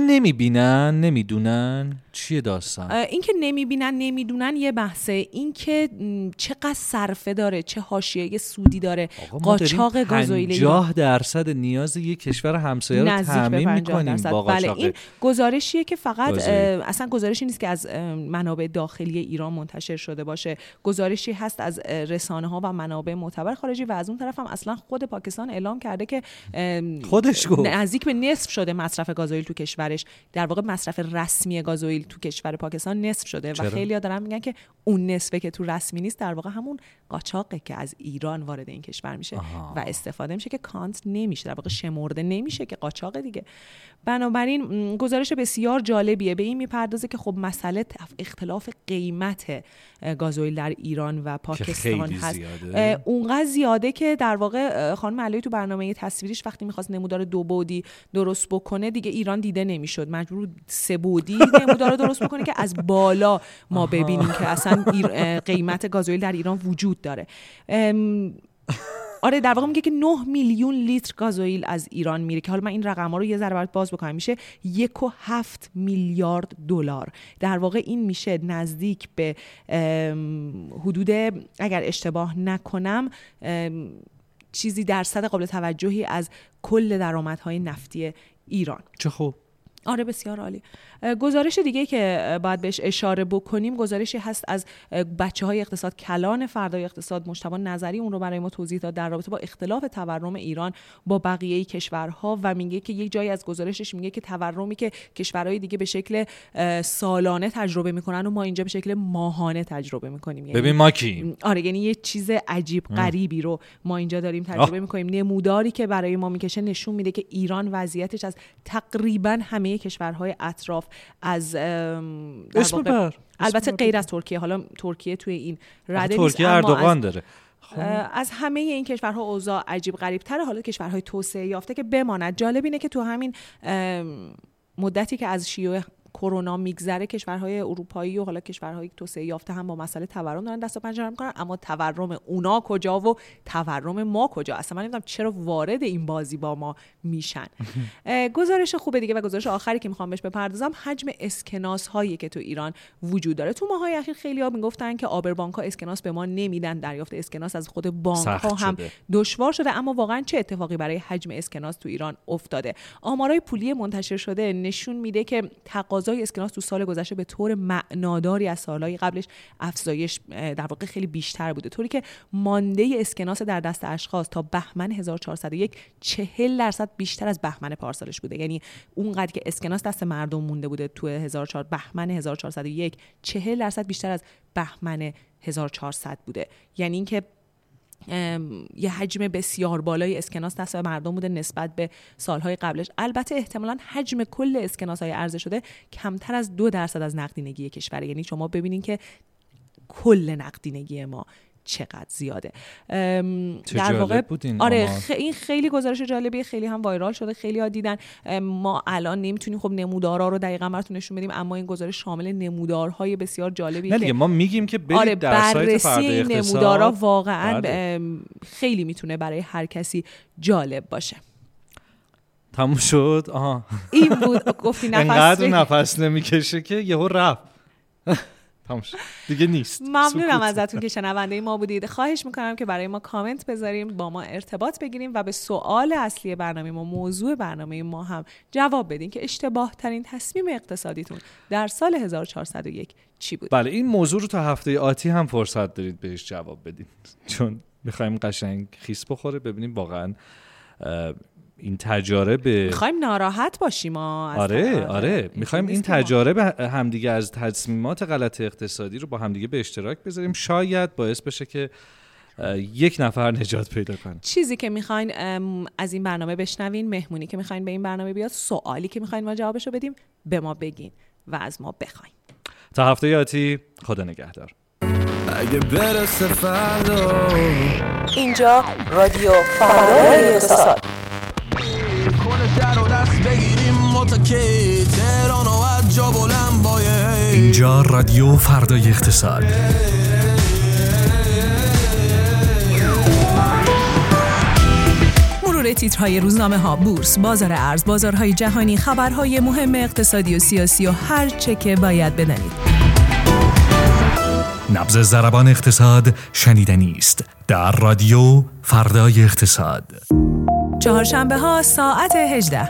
نمی‌بینن نمی‌دونن؟ چیه داستان؟ اینکه نمی‌بینن نمی‌دونن یه بحثه. اینکه چقدر صرفه داره چه حاشیه سودی داره. قاچاق گازوئیل 50 درصد نیاز یک کشور همسایه رو تامین می‌کنیم با بله این گزارشیه که فقط اصلا گزارشی نیست که از منابع داخلی ایران منتشر شده شده باشه. گزارشی هست از رسانه ها و منابع معتبر خارجی و از اون طرف هم اصلا خود پاکستان اعلام کرده که خودش گفت. نزدیک به نصف شده مصرف گازوئیل تو کشورش. در واقع مصرف رسمی گازوئیل تو کشور پاکستان نصف شده و خیلی دارن میگن که اون نصفه که تو رسمی نیست در واقع همون قاچاقه که از ایران وارد این کشور میشه و استفاده میشه که کانت نمیشه در واقع شمرده نمیشه که قاچاق دیگه. بنابراین گزارش بسیار جالبیه. به این می‌پردازه که خب مسئله اختلاف قیمت گازوئیل در ایران و پاکستان هست. اونقدر زیاده که در واقع خانم علایی تو برنامه تصویریش وقتی می‌خواست نمودار دو بودی درست بکنه دیگه ایران دیده نمی‌شد. مجبور سه بودی نمودار درست بکنه که از بالا ما ببینیم که اصلا قیمت گازوئیل در ایران وجود داره. آره در واقع میگه که 9 میلیون لیتر گازوئیل از ایران میره که حالا من این رقم ها رو یه ذره برات باز بکنم. میشه یک و هفت میلیارد دلار. در واقع این میشه نزدیک به حدود اگر اشتباه نکنم چیزی درصد قابل توجهی از کل درآمدهای نفتی ایران. چه خوب. آره بسیار عالی. گزارش دیگه که باید بهش اشاره بکنیم گزارشی هست از بچه های اقتصاد کلان فردای اقتصاد مجتبی نظری اون رو برای ما توضیح داد در رابطه با اختلاف تورم ایران با بقیه کشورها و میگه که یک جایی از گزارشش میگه که تورمی که کشورهای دیگه به شکل سالانه تجربه می‌کنن و ما اینجا به شکل ماهانه تجربه می‌کنیم. یعنی ببین ما کی آره یعنی یه چیز عجیب غریبی رو ما اینجا داریم تجربه می‌کنیم. نموداری که برای ما می‌کشه نشون میده که ایران وضعیتش از تقریبا همه کشورهای اطراف از البته غیر از ترکیه. حالا ترکیه توی این رده ترکیه اردوغان داره. خب. از همه این کشورها اوضاع عجیب غریب تره حالا کشورهای توسعه یافته که بماند. جالب اینه که تو همین مدتی که از شیوع کرونا میگذره کشورهای اروپایی و حالا کشورهای توسعه یافته هم با مسئله تورم دارن دست و پنجه می‌کنن. اما تورم اونا کجا و تورم ما کجا؟ اصلا من نمی‌دونم چرا وارد این بازی با ما میشن. [LAUGHS] گزارش خوبه دیگه و گزارش آخری که می‌خوام بهش بپردازم حجم اسکناس هایی که تو ایران وجود داره. تو ماهای اخیر خیلی ها می‌گفتن که آبر بانک ها اسکناس به ما نمیدن. دریافت اسکناس از خود بانک ها هم دشوار شده. اما واقعا چه اتفاقی برای حجم اسکناس تو ایران افتاده؟ آمارای پولی منتشر شده نشون میده که تقاضای اسکناس تو سال گذشته به طور معناداری از سالهای قبلش افزایش در واقع خیلی بیشتر بوده. طوری که مانده اسکناس در دست اشخاص تا بهمن 1401 40 درصد بیشتر از بهمن پارسالش بوده. یعنی اونقدر که اسکناس دست مردم مونده بوده تو 1400 بهمن 1401 40 درصد بیشتر از بهمن 1400 بوده. یعنی اینکه یه حجم بسیار بالای اسکناس دست مردم بوده نسبت به سالهای قبلش. البته احتمالا حجم کل اسکناس های عرضه شده کمتر از دو درصد از نقدینگی کشوره. یعنی شما ببینین که کل نقدینگی ما چقدر زیاده. در واقع آره این خیلی گزارش جالبیه خیلی هم وایرال شده خیلی ها دیدن. ما الان نمی‌تونیم خب نمودارها رو دقیقا براتون نشون بدیم اما این گزارش شامل نمودارهای بسیار جالبی نه دیگه ما میگیم که برید آره در سایت فرد نمودارها واقعا بله. خیلی می‌تونه برای هر کسی جالب باشه. تموم شد؟ آها. این بود گفتی نفس [LAUGHS] انقدر نفس نمی‌کشه که یهو رفت. دیگه نیست. ممنونم ازتون که شنونده ما بودید. خواهش می‌کنم که برای ما کامنت بذاریم با ما ارتباط بگیریم و به سوال اصلی برنامه ما موضوع برنامه ما هم جواب بدین که اشتباه ترین تصمیم اقتصادیتون در سال 1401 چی بود؟ بله این موضوع رو تا هفته آتی هم فرصت دارید بهش جواب بدین. چون می‌خوایم قشنگ خیس بخوره ببینیم واقعا این تجارب می‌خوایم ناراحت باشیم آره آره. می‌خوایم این تجارب همدیگه از تصمیمات غلط اقتصادی رو با همدیگه به اشتراک بذاریم. شاید باعث بشه که یک نفر نجات پیدا کنه. چیزی که می‌خواین از این برنامه بشنوین مهمونی که می‌خواین به این برنامه بیاد سوالی که می‌خواین ما جوابشو بدیم به ما بگین و از ما بخواین. تا هفته یاتی خدا نگهدار. اگه برسه فردا. اینجا رادیو فردا اقتصاد اینجا رادیو فردای اقتصاد. مرور تیترهای روزنامه ها بورس بازار ارز بازارهای جهانی خبرهای مهم اقتصادی و سیاسی و هر چه که باید بدانید نبز زربان اقتصاد شنیدنی است در رادیو فردای اقتصاد. چهارشنبه ها ساعت 18